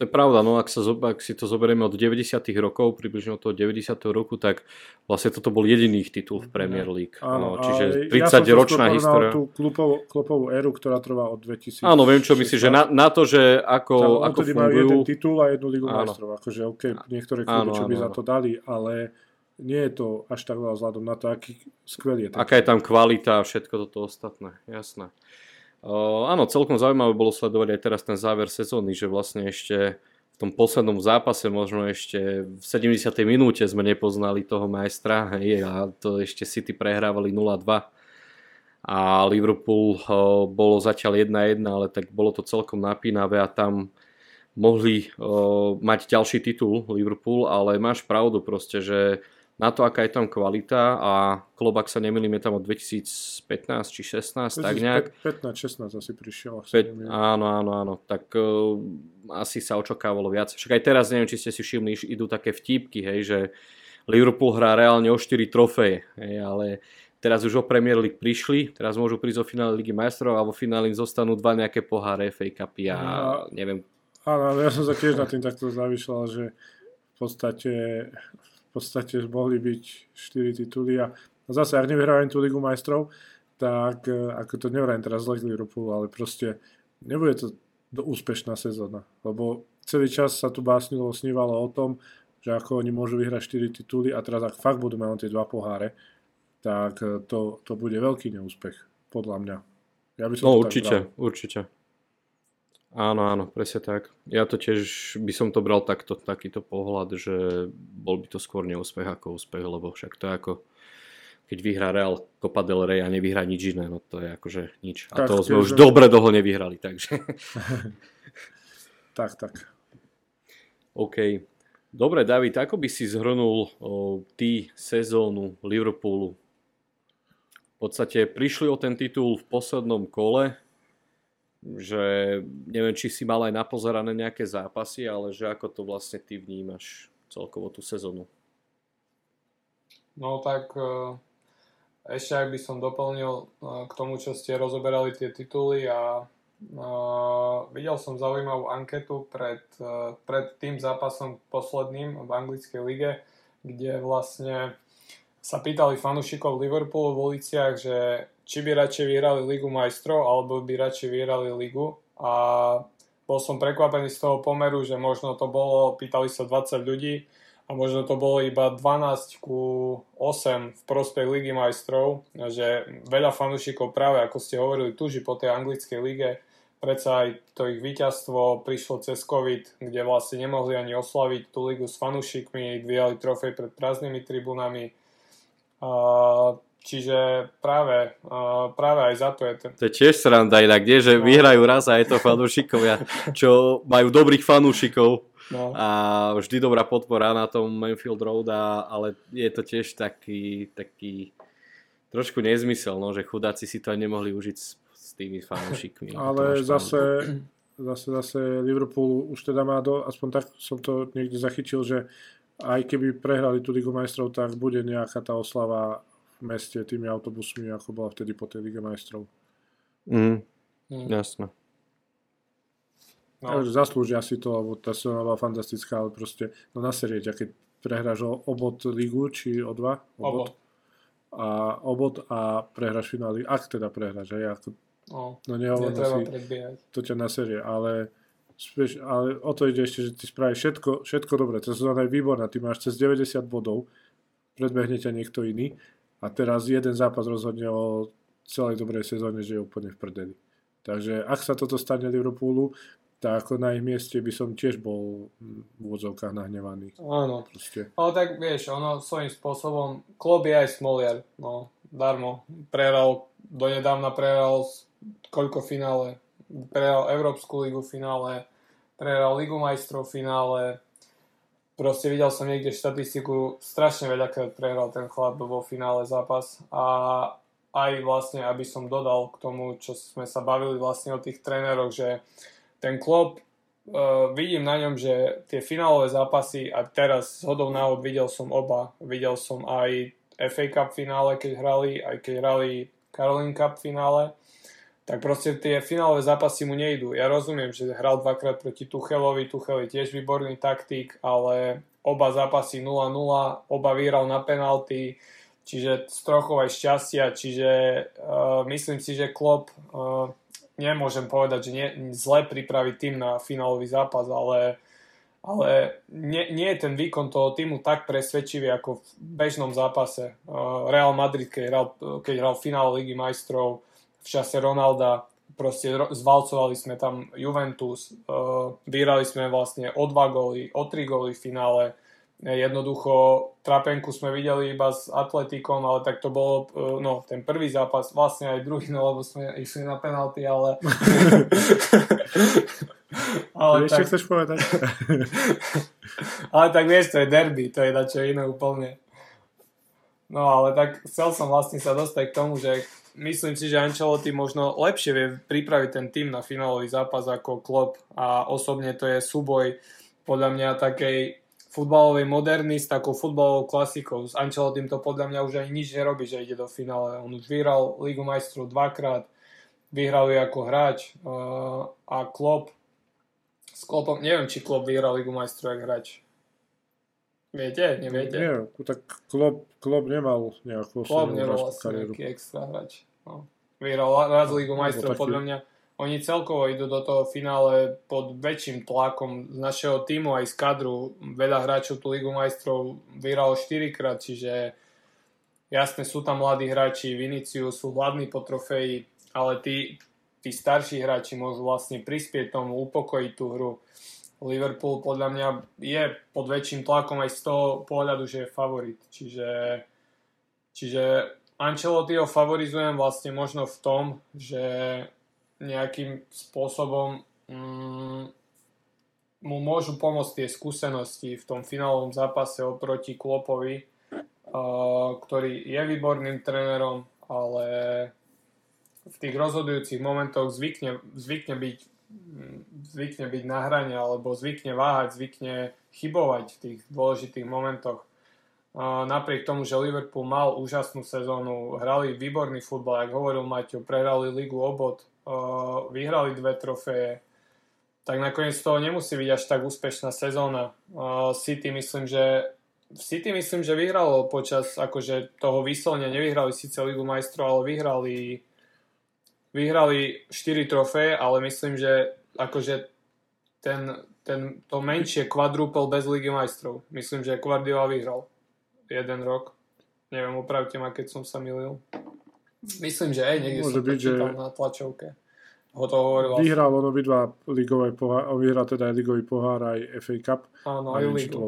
To je pravda, no ak, sa, ak si to zoberieme od 90 rokov, približne od toho 90. roku, tak vlastne toto bol jediný titul v Premier League. Áno, no, čiže ja 30 ročná história. tú klupovú, klupovú éru, ktorá trvá od 2000. Áno, viem čo myslíš, že na, na to, že ako, Tam, ako fungujú... majú jeden titul a jednu ligu majstrov. Akože OK, niektoré kluby, áno, čo by áno, za to dali, ale nie je to až tak veľa vzhľadom na to, aký skvelý je ten. Aká je tam kvalita a všetko toto ostatné, jasné. Uh, áno, celkom zaujímavé bolo sledovať aj teraz ten záver sezóny, že vlastne ešte v tom poslednom zápase, možno ešte v 70. minúte sme nepoznali toho majstra hej, a to ešte City prehrávali 0-2 a Liverpool uh, bolo zatiaľ 1-1, ale tak bolo to celkom napínavé a tam mohli uh, mať ďalší titul Liverpool, ale máš pravdu proste, že na to, aká je tam kvalita a Klobak sa nemýlim, je tam od 2015 či 16, 2015, tak nejak. 15-16 asi prišiel. Pe- áno, áno, áno, tak uh, asi sa očakávalo viac. Však aj teraz, neviem, či ste si všimli, idú také vtípky, hej, že Liverpool hrá reálne o 4 trofeje, hej, ale teraz už o Premier League prišli, teraz môžu prísť o finále Ligy majstrov a vo finále im zostanú dva nejaké poháre FA Cupy a neviem. Áno, ja som sa tiež na tým takto zavyšľal, že v podstate v podstate mohli byť 4 tituly a zase, ak nevyhrávajú tú Ligu majstrov, tak e, ako to nevrajím teraz zle Liverpool, ale proste nebude to úspešná sezóna, lebo celý čas sa tu básnilo, snívalo o tom, že ako oni môžu vyhrať 4 tituly a teraz ak fakt budú mať tie dva poháre, tak e, to, to bude veľký neúspech, podľa mňa. Ja by som no určite, určite. Áno, áno, presne tak. Ja to tiež by som to bral takto, takýto pohľad, že bol by to skôr neúspech ako úspech, lebo však to je ako keď vyhrá Real Copa del Rey a nevyhrá nič iné, no to je akože nič. A tak, to sme už že... dobre dlho nevyhrali, takže. tak, tak. OK. Dobre, David, ako by si zhrnul o, ty sezónu Liverpoolu? V podstate prišli o ten titul v poslednom kole, že neviem, či si mal aj napozerané nejaké zápasy, ale že ako to vlastne ty vnímaš celkovo tú sezónu? No tak e, ešte ak by som doplnil e, k tomu, čo ste rozoberali tie tituly a Uh, videl som zaujímavú anketu pred, pred tým zápasom posledným v anglickej lige, kde vlastne sa pýtali fanúšikov Liverpoolu v uliciach, že či by radšej vyhrali Ligu majstrov, alebo by radšej vyhrali Ligu. A bol som prekvapený z toho pomeru, že možno to bolo, pýtali sa 20 ľudí, a možno to bolo iba 12 ku 8 v prospech Ligy majstrov, že veľa fanúšikov práve, ako ste hovorili, tuži po tej anglickej lige, predsa aj to ich víťazstvo prišlo cez COVID, kde vlastne nemohli ani oslaviť tú ligu s fanúšikmi, dvíjali trofej pred prázdnymi tribunami. Čiže práve, uh, práve aj za to je ten... To je tiež sranda inak, nie? že no. vyhrajú raz a je to fanúšikovia, čo majú dobrých fanúšikov no. a vždy dobrá podpora na tom Manfield Road, a, ale je to tiež taký, taký trošku nezmysel, no, že chudáci si to aj nemohli užiť s, s tými fanúšikmi. No, ale zase, zase, zase Liverpool už teda má do, aspoň tak som to niekde zachytil, že aj keby prehrali tú Ligu majstrov, tak bude nejaká tá oslava meste tými autobusmi, ako bola vtedy po tej Lige majstrov. Mm, mm. Jasné. No. Takže zaslúžia si to, lebo tá sezóna bola fantastická, ale proste, no na série, keď prehráš obod ligu, či o dva? Obod. A obod a prehráš finály, ak teda prehráš, aj ako, no, no nehovorím si, to ťa na série, ale ale o to ide ešte, že ty spravíš všetko, všetko dobre. Tá sezóna je výborná, ty máš cez 90 bodov, predbehne ťa niekto iný a teraz jeden zápas rozhodne o celej dobrej sezóne, že je úplne v prdeli. Takže ak sa toto stane Liverpoolu, tak ako na ich mieste by som tiež bol v úvodzovkách nahnevaný. Áno. Proste. Ale tak vieš, ono svojím spôsobom, klub je aj smoliar, no, darmo. Prehral, donedávna prehral koľko finále, prehral Európsku ligu finále, prehral Ligu majstrov finále, proste videl som niekde štatistiku, strašne veľakrát prehral ten chlap vo finále zápas a aj vlastne, aby som dodal k tomu, čo sme sa bavili vlastne o tých tréneroch, že ten klop uh, vidím na ňom, že tie finálové zápasy a teraz hodou návod videl som oba. Videl som aj FA Cup finále, keď hrali, aj keď hrali Caroline Cup finále. Tak proste tie finálové zápasy mu nejdú. Ja rozumiem, že hral dvakrát proti Tuchelovi, Tuchel je tiež výborný taktik, ale oba zápasy 0-0, oba vyhral na penalty, čiže z aj šťastia, čiže uh, myslím si, že Klopp uh, nemôžem povedať, že nie, zle pripraviť tým na finálový zápas, ale ale nie, nie je ten výkon toho týmu tak presvedčivý ako v bežnom zápase. Uh, Real Madrid, keď hral, keď hral finále Ligy majstrov v čase Ronalda, proste zvalcovali sme tam Juventus, uh, vyhrali sme vlastne o dva góly, o tri góly v finále. Jednoducho trapenku sme videli iba s Atletikom, ale tak to bolo, uh, no ten prvý zápas, vlastne aj druhý, no lebo sme išli na penalty, ale ale Ešte tak... chceš povedať? ale tak vieš, to je derby, to je čo iné úplne. No ale tak chcel som vlastne sa dostať k tomu, že myslím si, že Ancelotti možno lepšie vie pripraviť ten tým na finálový zápas ako Klopp a osobne to je súboj podľa mňa takej futbalovej moderny s takou futbalovou klasikou. S Ancelottim to podľa mňa už ani nič nerobí, že ide do finále. On už vyhral Ligu majstrov dvakrát, vyhral ju ako hráč uh, a Klopp s Klopom, neviem, či Klop vyhral Ligu majstrov jak hráč. Viete? Neviete? Nie, tak Klop, Klop nemal nejakú Klop nemal asi nejaký extra hráč. No. Vyhral raz Ligu no, majstrov, podľa mňa. Oni celkovo idú do toho finále pod väčším tlakom z našeho týmu aj z kadru. Veľa hráčov tú Ligu majstrov vyhralo 4 krát, čiže jasne sú tam mladí hráči, Vinicius sú hladní po trofeji, ale tí, tí starší hráči môžu vlastne prispieť tomu, upokojiť tú hru. Liverpool podľa mňa je pod väčším tlakom aj z toho pohľadu, že je favorit. Čiže, čiže Ancelottiho favorizujem vlastne možno v tom, že nejakým spôsobom mm, mu môžu pomôcť tie skúsenosti v tom finálovom zápase oproti Klopovi, uh, ktorý je výborným trénerom, ale v tých rozhodujúcich momentoch zvykne, zvykne byť zvykne byť na hrane alebo zvykne váhať, zvykne chybovať v tých dôležitých momentoch. Napriek tomu, že Liverpool mal úžasnú sezónu, hrali výborný futbal, ako hovoril Maťo, prehrali ligu obod, vyhrali dve trofeje, tak nakoniec toho nemusí byť až tak úspešná sezóna. City myslím, že City myslím, že vyhralo počas akože toho vyslovne, nevyhrali síce Ligu majstrov, ale vyhrali vyhrali 4 trofeje, ale myslím, že akože ten, ten, to menšie kvadrúpel bez Ligy majstrov. Myslím, že Guardiola vyhral jeden rok. Neviem, opravte ma, keď som sa milil. Myslím, že aj niekde Môže som byť, že... na tlačovke. Ho to hovoril Vyhral on obidva ligové pohár, vyhral teda aj ligový pohár, aj FA Cup. Áno, aj ligu.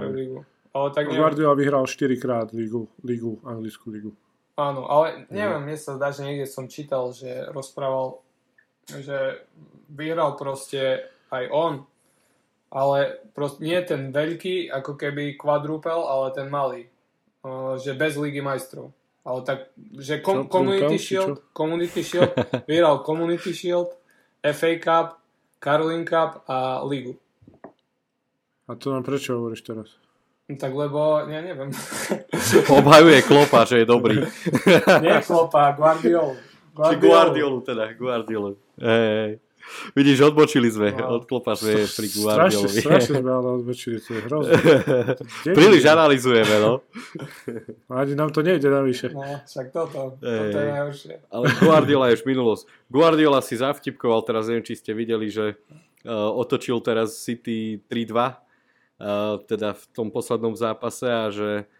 Aj ligu. Ale tak neviem. Guardiola vyhral 4 krát ligu, ligu, anglickú ligu. Áno, ale neviem, mne sa zdá, že niekde som čítal, že rozprával, že vyhral proste aj on, ale proste nie ten veľký, ako keby quadrupel, ale ten malý, že bez Ligy majstrov. Ale tak, že kom, Community Shield, Community Shield, vyhral Community Shield, FA Cup, Carling Cup a Ligu. A to nám prečo hovoríš teraz? Tak lebo, ja neviem. Obhajuje Klopa, že je dobrý. Nie Klopa, Guardiolu. Guardiolu. Či Guardiolu teda, Guardiolu. Hey. Vidíš, odbočili sme. No. Od klopa sme pri Guardiolovi. Strašne, strašne sme ale odbočili, to je hrozné. Príliš analizujeme, no. Ani nám to nejde navyše. No, však toto, hey. toto je najhoršie. Ale Guardiola je už minulosť. Guardiola si zavtipkoval, teraz neviem, či ste videli, že uh, otočil teraz City 3-2 teda v tom poslednom zápase a že,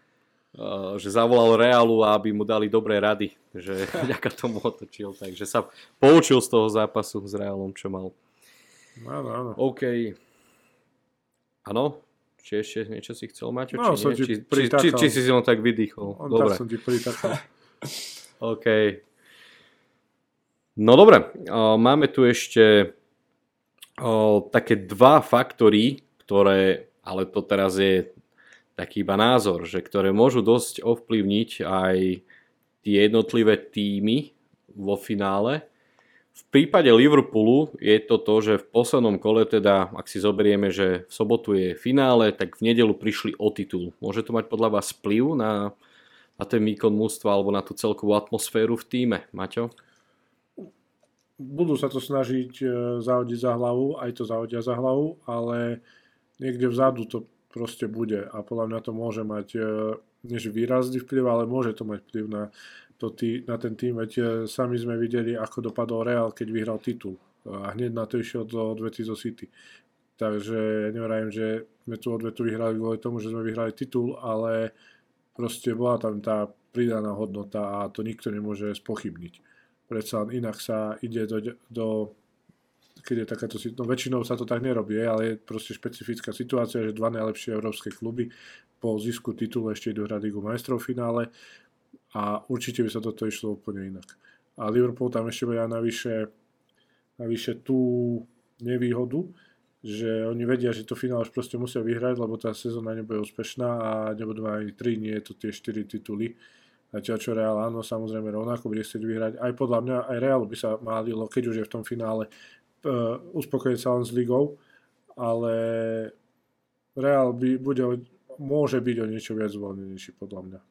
uh, že zavolal Realu, aby mu dali dobré rady, že vďaka tomu otočil, takže sa poučil z toho zápasu s Realom, čo mal. Áno, áno. OK. Áno? Či ešte niečo si chcel mať? No, či, či, či, či, či si si ho tak vydýchol. On dobre. som ti pritakal. OK. No dobre, máme tu ešte také dva faktory, ktoré ale to teraz je taký iba názor, že ktoré môžu dosť ovplyvniť aj tie jednotlivé týmy vo finále. V prípade Liverpoolu je to to, že v poslednom kole, teda ak si zoberieme, že v sobotu je finále, tak v nedelu prišli o titul. Môže to mať podľa vás vplyv na, na ten výkon mústva alebo na tú celkovú atmosféru v týme, Maťo? budú sa to snažiť e, zahodiť za hlavu, aj to zahodia za hlavu, ale niekde vzadu to proste bude a podľa mňa to môže mať e, než výrazný vplyv, ale môže to mať vplyv na, to tý, na ten tým, veď e, sami sme videli, ako dopadol Real, keď vyhral titul a hneď na to išiel do odvety zo City. Takže ja nevrajím, že sme tú odvetu vyhrali kvôli tomu, že sme vyhrali titul, ale proste bola tam tá pridaná hodnota a to nikto nemôže spochybniť. Predsa inak sa ide do, do keď je takáto no väčšinou sa to tak nerobí, ale je proste špecifická situácia, že dva najlepšie európske kluby po zisku titulu ešte idú hrať Ligu majstrov finále a určite by sa toto išlo úplne inak. A Liverpool tam ešte bude navyše, navyše tú nevýhodu, že oni vedia, že to finále už proste musia vyhrať, lebo tá sezóna nebude úspešná a nebudú mať ani 3, nie je to tie 4 tituly. Zatiaľ čo Real áno, samozrejme rovnako bude chcieť vyhrať. Aj podľa mňa, aj Real by sa málilo, keď už je v tom finále, uh, uspokojiť sa len s ligou, ale Real by, bude, môže byť o niečo viac zvolenejší podľa mňa.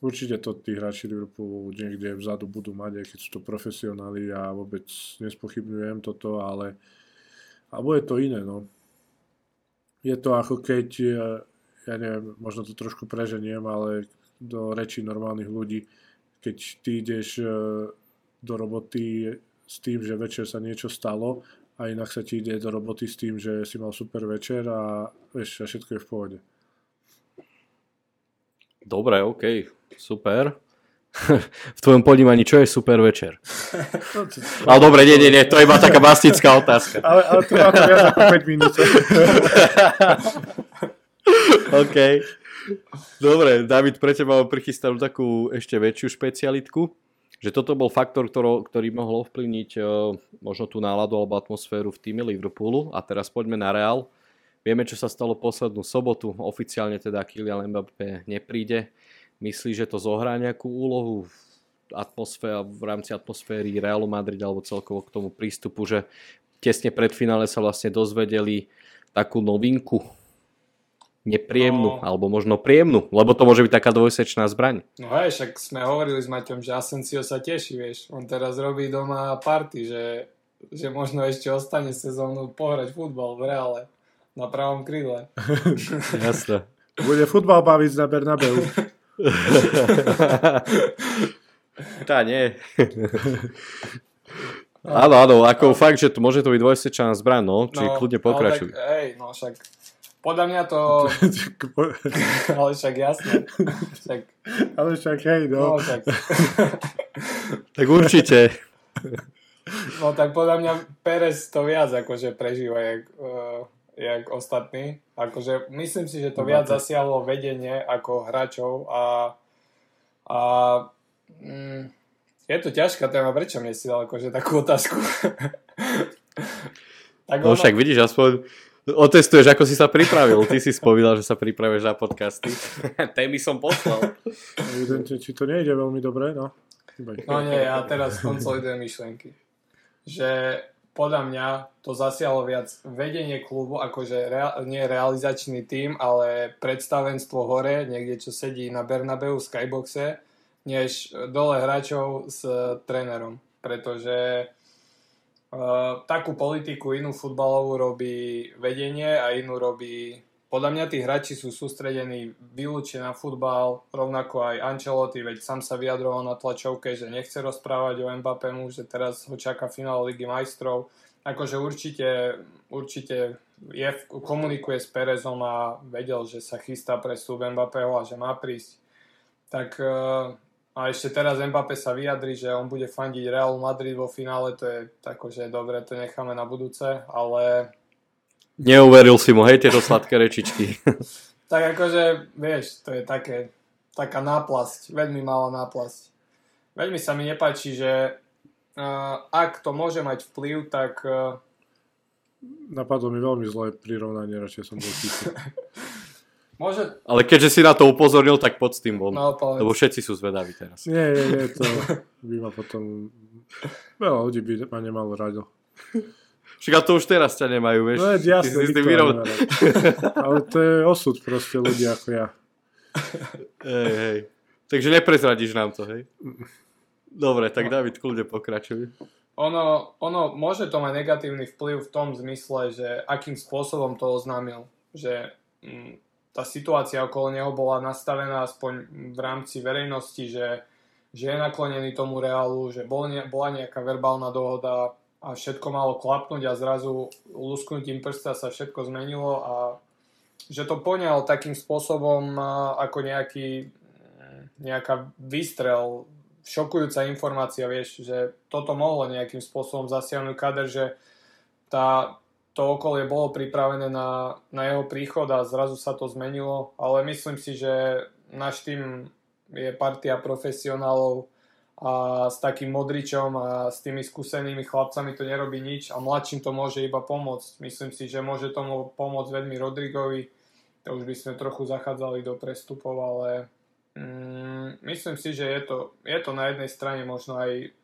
Určite to tí hráči Liverpoolu niekde vzadu budú mať, aj keď sú to profesionáli a vôbec nespochybňujem toto, ale a bude to iné, no. Je to ako keď, ja neviem, možno to trošku preženiem, ale do reči normálnych ľudí, keď ty ideš e, do roboty s tým, že večer sa niečo stalo a inak sa ti ide do roboty s tým, že si mal super večer a vieš, a všetko je v pohode. Dobre, OK, super. v tvojom ponímaní, čo je super večer? ale dobre, nie, nie, nie, to je iba taká bastická otázka. ale, ale to má to viac ako 5 minút. OK. Dobre, David, pre teba mám prichystanú takú ešte väčšiu špecialitku že toto bol faktor, ktorý, ktorý mohol ovplyvniť uh, možno tú náladu alebo atmosféru v týme Liverpoolu. A teraz poďme na Real. Vieme, čo sa stalo poslednú sobotu. Oficiálne teda Kylian Mbappé nepríde. Myslí, že to zohrá nejakú úlohu v, atmosfér, v rámci atmosféry Realu Madrid alebo celkovo k tomu prístupu, že tesne pred finále sa vlastne dozvedeli takú novinku nepríjemnú, no. alebo možno príjemnú, lebo to môže byť taká dvojsečná zbraň. No hej, však sme hovorili s Maťom, že Asensio sa teší, vieš, on teraz robí doma party, že, že možno ešte ostane sezónu pohrať futbal v reále na pravom krídle. Jasne. Bude futbal baviť na Bernabeu. Tá nie. Áno, áno, ako no. fakt, že to môže to byť dvojsečná zbraň, no, či no, kľudne pokračuj. No, tak, hej, no však podľa mňa to... ale však jasne. Však... Ale však hej, no. no však... tak určite. no tak podľa mňa Perez to viac akože prežíva jak, uh, jak ostatní. Akože myslím si, že to viac zasiahlo vedenie ako hráčov a, a mm, je to ťažká téma, prečo mne si dal akože takú otázku? tak no ono... však vidíš, aspoň Otestuješ, ako si sa pripravil. Ty si spomínal, že sa pripravuješ na podcasty. Témy som poslal. Evidentne, či to nejde veľmi dobre, no. No nie, ja teraz konsolidujem myšlenky. Že podľa mňa to zasiahlo viac vedenie klubu, akože rea- nie realizačný tím, ale predstavenstvo hore, niekde čo sedí na Bernabeu v Skyboxe, než dole hráčov s trénerom. Pretože Uh, takú politiku inú futbalovú robí vedenie a inú robí... Podľa mňa tí hráči sú sústredení vylúčne na futbal, rovnako aj Ancelotti, veď sám sa vyjadroval na tlačovke, že nechce rozprávať o Mbappému, že teraz ho čaká finále Ligy majstrov. Akože určite, určite je, komunikuje s Perezom a vedel, že sa chystá pre vstup Mbappého a že má prísť. Tak a ešte teraz Mbappé sa vyjadri, že on bude fandiť Real Madrid vo finále, to je že dobre, to necháme na budúce, ale... Neuveril si mu, hej, tieto sladké rečičky. tak akože, vieš, to je také, taká náplasť, veľmi malá náplasť. Veľmi sa mi nepáči, že uh, ak to môže mať vplyv, tak... Uh... Napadlo mi veľmi zlé prirovnanie, radšej som bol Môže... Ale keďže si na to upozornil, tak pod tým von. No, lebo všetci sú zvedaví teraz. Nie, nie, nie, to by ma potom... Veľa ľudí by ma nemalo rado. Však to už teraz ťa nemajú, vieš. No je jasné, si Ale to je osud proste ľudí ako ja. Hej, hej. Takže neprezradíš nám to, hej? Dobre, tak David, kľudne pokračuj. ono, ono môže to mať negatívny vplyv v tom zmysle, že akým spôsobom to oznámil. Že mm, tá situácia okolo neho bola nastavená aspoň v rámci verejnosti, že, že je naklonený tomu reálu, že bol ne, bola nejaká verbálna dohoda a všetko malo klapnúť a zrazu lusknutím prsta sa všetko zmenilo a že to poňal takým spôsobom ako nejaký, nejaká výstrel šokujúca informácia, vieš, že toto mohlo nejakým spôsobom zasiahnuť kader, že tá, to okolie bolo pripravené na, na jeho príchod a zrazu sa to zmenilo, ale myslím si, že náš tým je partia profesionálov a s takým Modričom a s tými skúsenými chlapcami to nerobí nič a mladším to môže iba pomôcť. Myslím si, že môže tomu pomôcť veľmi Rodrigovi, to už by sme trochu zachádzali do prestupov, ale Mm, myslím si, že je to, je to na jednej strane možno aj,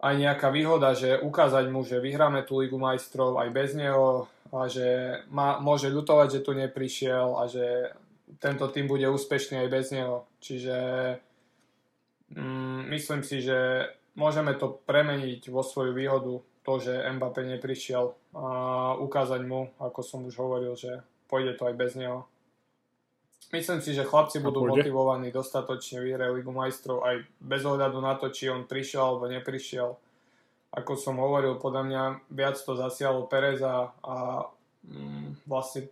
aj nejaká výhoda, že ukázať mu, že vyhráme tú Ligu majstrov aj bez neho a že má, môže ľutovať, že tu neprišiel a že tento tým bude úspešný aj bez neho. Čiže mm, myslím si, že môžeme to premeniť vo svoju výhodu, to, že Mbappé neprišiel a ukázať mu, ako som už hovoril, že pôjde to aj bez neho. Myslím si, že chlapci budú motivovaní dostatočne vyhrať Ligu majstrov aj bez ohľadu na to, či on prišiel alebo neprišiel. Ako som hovoril, podľa mňa viac to zasialo Pereza a mm, vlastne,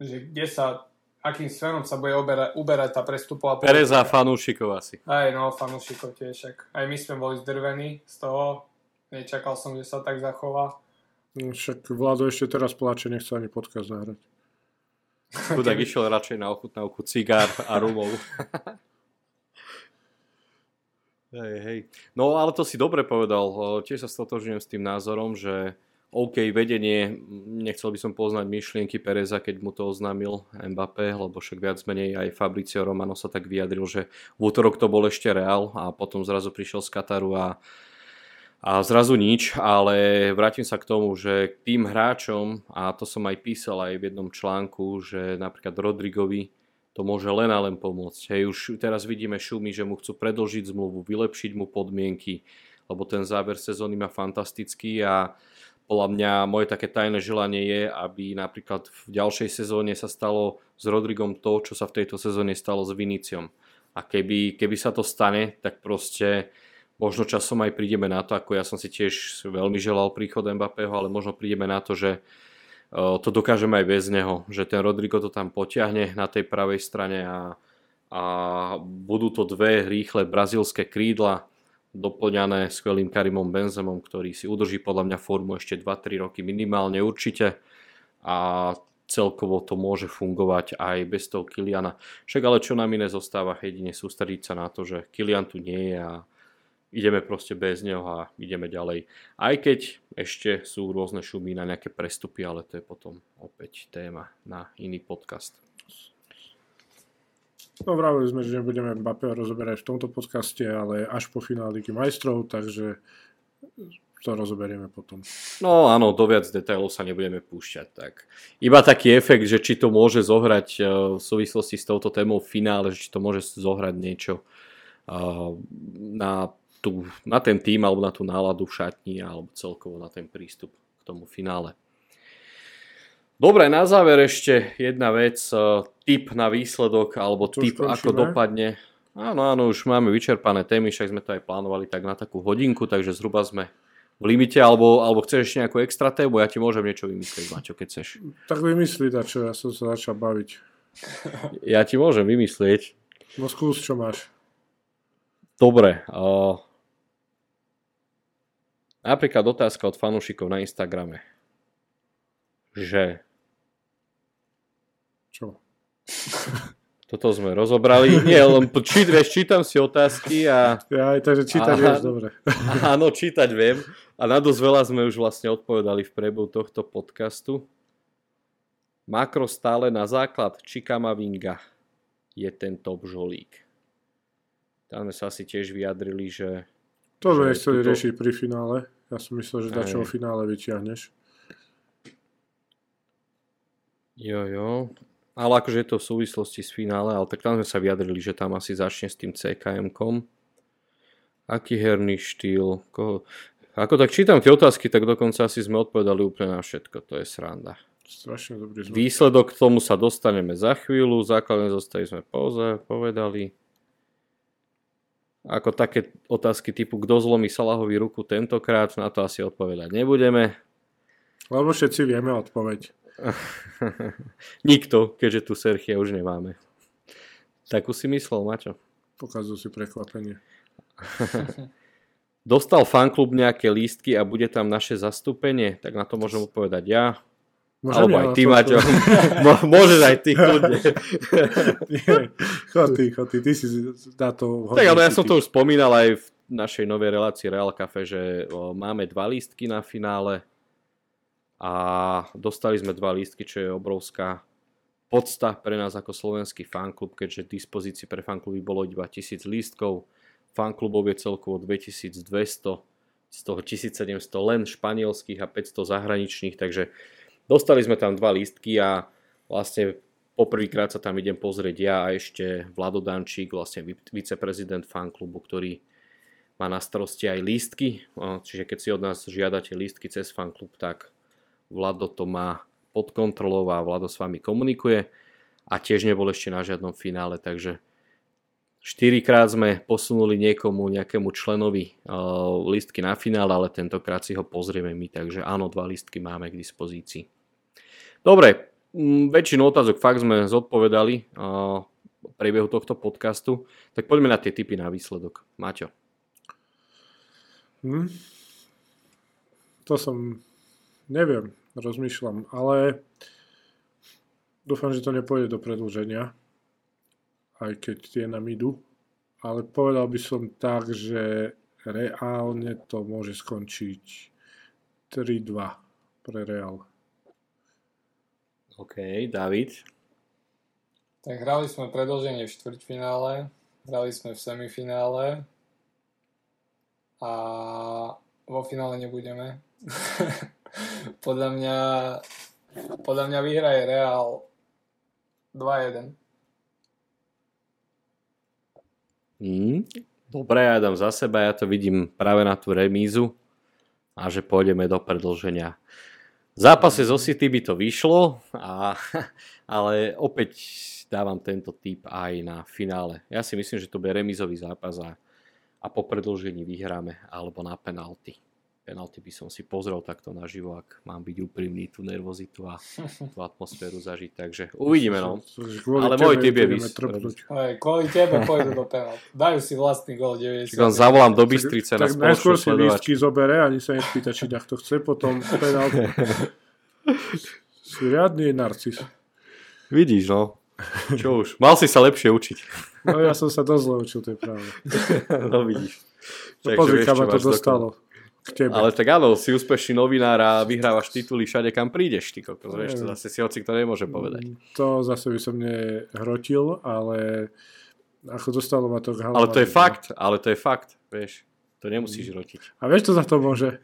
že kde sa, akým smerom sa bude uberať, uberať tá prestupová politika. Pereza a fanúšikov asi. Aj no, fanúšikov tiež. Aj my sme boli zdrvení z toho. Nečakal som, že sa tak zachová. Však Vlado ešte teraz plače, nechce ani podcast zahrať. Chudák išiel radšej na ochutnávku cigár a rumov. hej, hej. No ale to si dobre povedal. Tiež sa stotožňujem s tým názorom, že OK, vedenie, nechcel by som poznať myšlienky Pereza, keď mu to oznámil Mbappé, lebo však viac menej aj Fabricio Romano sa tak vyjadril, že v útorok to bol ešte Real a potom zrazu prišiel z Kataru a a zrazu nič, ale vrátim sa k tomu, že tým hráčom, a to som aj písal aj v jednom článku, že napríklad Rodrigovi to môže len a len pomôcť. Hej, už teraz vidíme šumy, že mu chcú predlžiť zmluvu, vylepšiť mu podmienky, lebo ten záver sezóny má fantastický a podľa mňa moje také tajné želanie je, aby napríklad v ďalšej sezóne sa stalo s Rodrigom to, čo sa v tejto sezóne stalo s Viniciom. A keby, keby sa to stane, tak proste Možno časom aj prídeme na to, ako ja som si tiež veľmi želal príchod Mbappého, ale možno prídeme na to, že e, to dokážeme aj bez neho, že ten Rodrigo to tam potiahne na tej pravej strane a, a budú to dve rýchle brazílske krídla doplňané skvelým Karimom Benzemom, ktorý si udrží podľa mňa formu ešte 2-3 roky minimálne určite a celkovo to môže fungovať aj bez toho Kiliana. Však ale čo nám iné zostáva, jedine sústrediť sa na to, že Kilian tu nie je a ideme proste bez neho a ideme ďalej. Aj keď ešte sú rôzne šumy na nejaké prestupy, ale to je potom opäť téma na iný podcast. No vravili sme, že nebudeme Mbappé rozoberať v tomto podcaste, ale až po finále Ligy majstrov, takže to rozoberieme potom. No áno, do viac detailov sa nebudeme púšťať. Tak. Iba taký efekt, že či to môže zohrať eh, v súvislosti s touto témou v finále, že či to môže zohrať niečo eh, na tú, na ten tým alebo na tú náladu v šatni alebo celkovo na ten prístup k tomu finále. Dobre, na záver ešte jedna vec, e, tip na výsledok alebo tip ako dopadne. Áno, áno, už máme vyčerpané témy, však sme to aj plánovali tak na takú hodinku, takže zhruba sme v limite, alebo, alebo chceš ešte nejakú extra tému, ja ti môžem niečo vymyslieť, Maťo, keď chceš. Tak vymyslí, čo ja som sa začal baviť. Ja ti môžem vymyslieť. No skús, čo máš. Dobre, uh, Napríklad otázka od fanúšikov na Instagrame. Že... Čo? Toto sme rozobrali. Nie, len čít, vieš, čítam si otázky a... Ja takže čítať vieš, dobre. Áno, čítať viem. A na dosť veľa sme už vlastne odpovedali v priebehu tohto podcastu. Makro stále na základ Čikamavinga je ten top žolík. Tam sme sa asi tiež vyjadrili, že to sme chceli tuto... riešiť pri finále. Ja som myslel, že dačo o finále vyťahneš. Jo, jo. Ale akože je to v súvislosti s finále, ale tak tam sme sa vyjadrili, že tam asi začne s tým CKM-kom. Aký herný štýl? Koho... Ako tak čítam tie otázky, tak dokonca asi sme odpovedali úplne na všetko. To je sranda. Strašne dobrý zvuk. Výsledok k tomu sa dostaneme za chvíľu. Základné zostavy sme poze, povedali. Ako také otázky typu, kto zlomí Salahovi ruku tentokrát, na to asi odpovedať nebudeme. Lebo všetci vieme odpoveď. Nikto, keďže tu Serchia už nemáme. Takú si myslel, Mačo? Pokazujú si prekvapenie. Dostal fanklub nejaké lístky a bude tam naše zastúpenie? Tak na to môžem odpovedať ja. Môžem Alebo ja aj ty, Maťo. Môžeš aj ty, kľudne. Nie, chod ty, si na to Tak ale ja som to už spomínal aj v našej novej relácii Real Cafe, že máme dva lístky na finále a dostali sme dva lístky, čo je obrovská podsta pre nás ako slovenský fanklub, keďže v dispozícii pre fankluby bolo iba 1000 lístkov. Fanklubov je celkovo 2200, z toho 1700 len španielských a 500 zahraničných, takže dostali sme tam dva lístky a vlastne poprvýkrát sa tam idem pozrieť ja a ešte Vlado Dančík, vlastne vi- viceprezident fanklubu, ktorý má na starosti aj lístky, čiže keď si od nás žiadate lístky cez fanklub, tak Vlado to má pod kontrolou a Vlado s vami komunikuje. A tiež nebol ešte na žiadnom finále, takže štyrikrát sme posunuli niekomu, nejakému členovi uh, lístky na finále, ale tentokrát si ho pozrieme my, takže áno, dva lístky máme k dispozícii. Dobre, mm, väčšinu otázok fakt sme zodpovedali uh, v priebehu tohto podcastu, tak poďme na tie typy na výsledok. Maťo. Hm? To som, neviem, rozmýšľam, ale dúfam, že to nepôjde do predlženia, aj keď tie nám idú. Ale povedal by som tak, že reálne to môže skončiť 3-2 pre Real. OK, David. Tak hrali sme predlženie v štvrťfinále, hrali sme v semifinále a vo finále nebudeme. podľa mňa podľa mňa vyhraje Real 2-1. Hmm. Dobre, ja dám za seba, ja to vidím práve na tú remízu a že pôjdeme do predlženia. V zápase zo City by to vyšlo, a, ale opäť dávam tento typ aj na finále. Ja si myslím, že to bude remízový zápas a, a po predlžení vyhráme alebo na penalty. Penalty by som si pozrel takto naživo, ak mám byť úprimný, tú nervozitu a tú atmosféru zažiť. Takže uvidíme, no. Ale môj typ je vys- kvôli tebe pôjdu do penalt. Dajú si vlastný gol 90. Čiže zavolám do Bystrice na Tak najskôr spoločnú si lístky zobere, ani sa nespýta, či to chce, potom penál. si riadný narcis. Vidíš, no. Čo už, mal si sa lepšie učiť. No ja som sa dosť zle učil, to je pravda. no vidíš. No pozri, kam ma to dostalo. K tebe. Ale tak áno, si úspešný novinár a vyhrávaš tituly všade, kam prídeš, ty kokos, vieš, to Neviem. zase si hoci kto nemôže povedať. To zase by som nehrotil, ale ako dostalo ma to k Ale to je fakt, ale to je fakt, vieš. To nemusíš rotiť. A vieš, čo za to môže?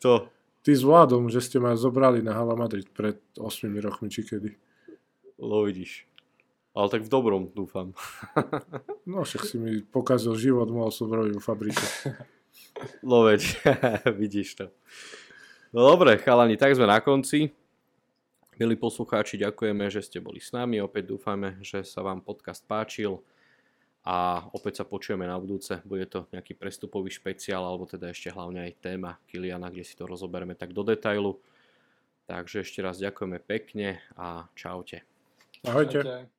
Kto? Ty s Vladom, že ste ma zobrali na Hala Madrid pred 8 rokmi, či kedy. Lo vidíš. Ale tak v dobrom, dúfam. No však si mi pokazil život, mohol som robiť vo fabrike. Lo veď, vidíš to. No dobre, chalani, tak sme na konci. Milí poslucháči, ďakujeme, že ste boli s nami. Opäť dúfame, že sa vám podcast páčil. A opäť sa počujeme na budúce. Bude to nejaký prestupový špeciál, alebo teda ešte hlavne aj téma Kiliana, kde si to rozoberieme tak do detailu. Takže ešte raz ďakujeme pekne a čaute. Ahojte. Ahojte.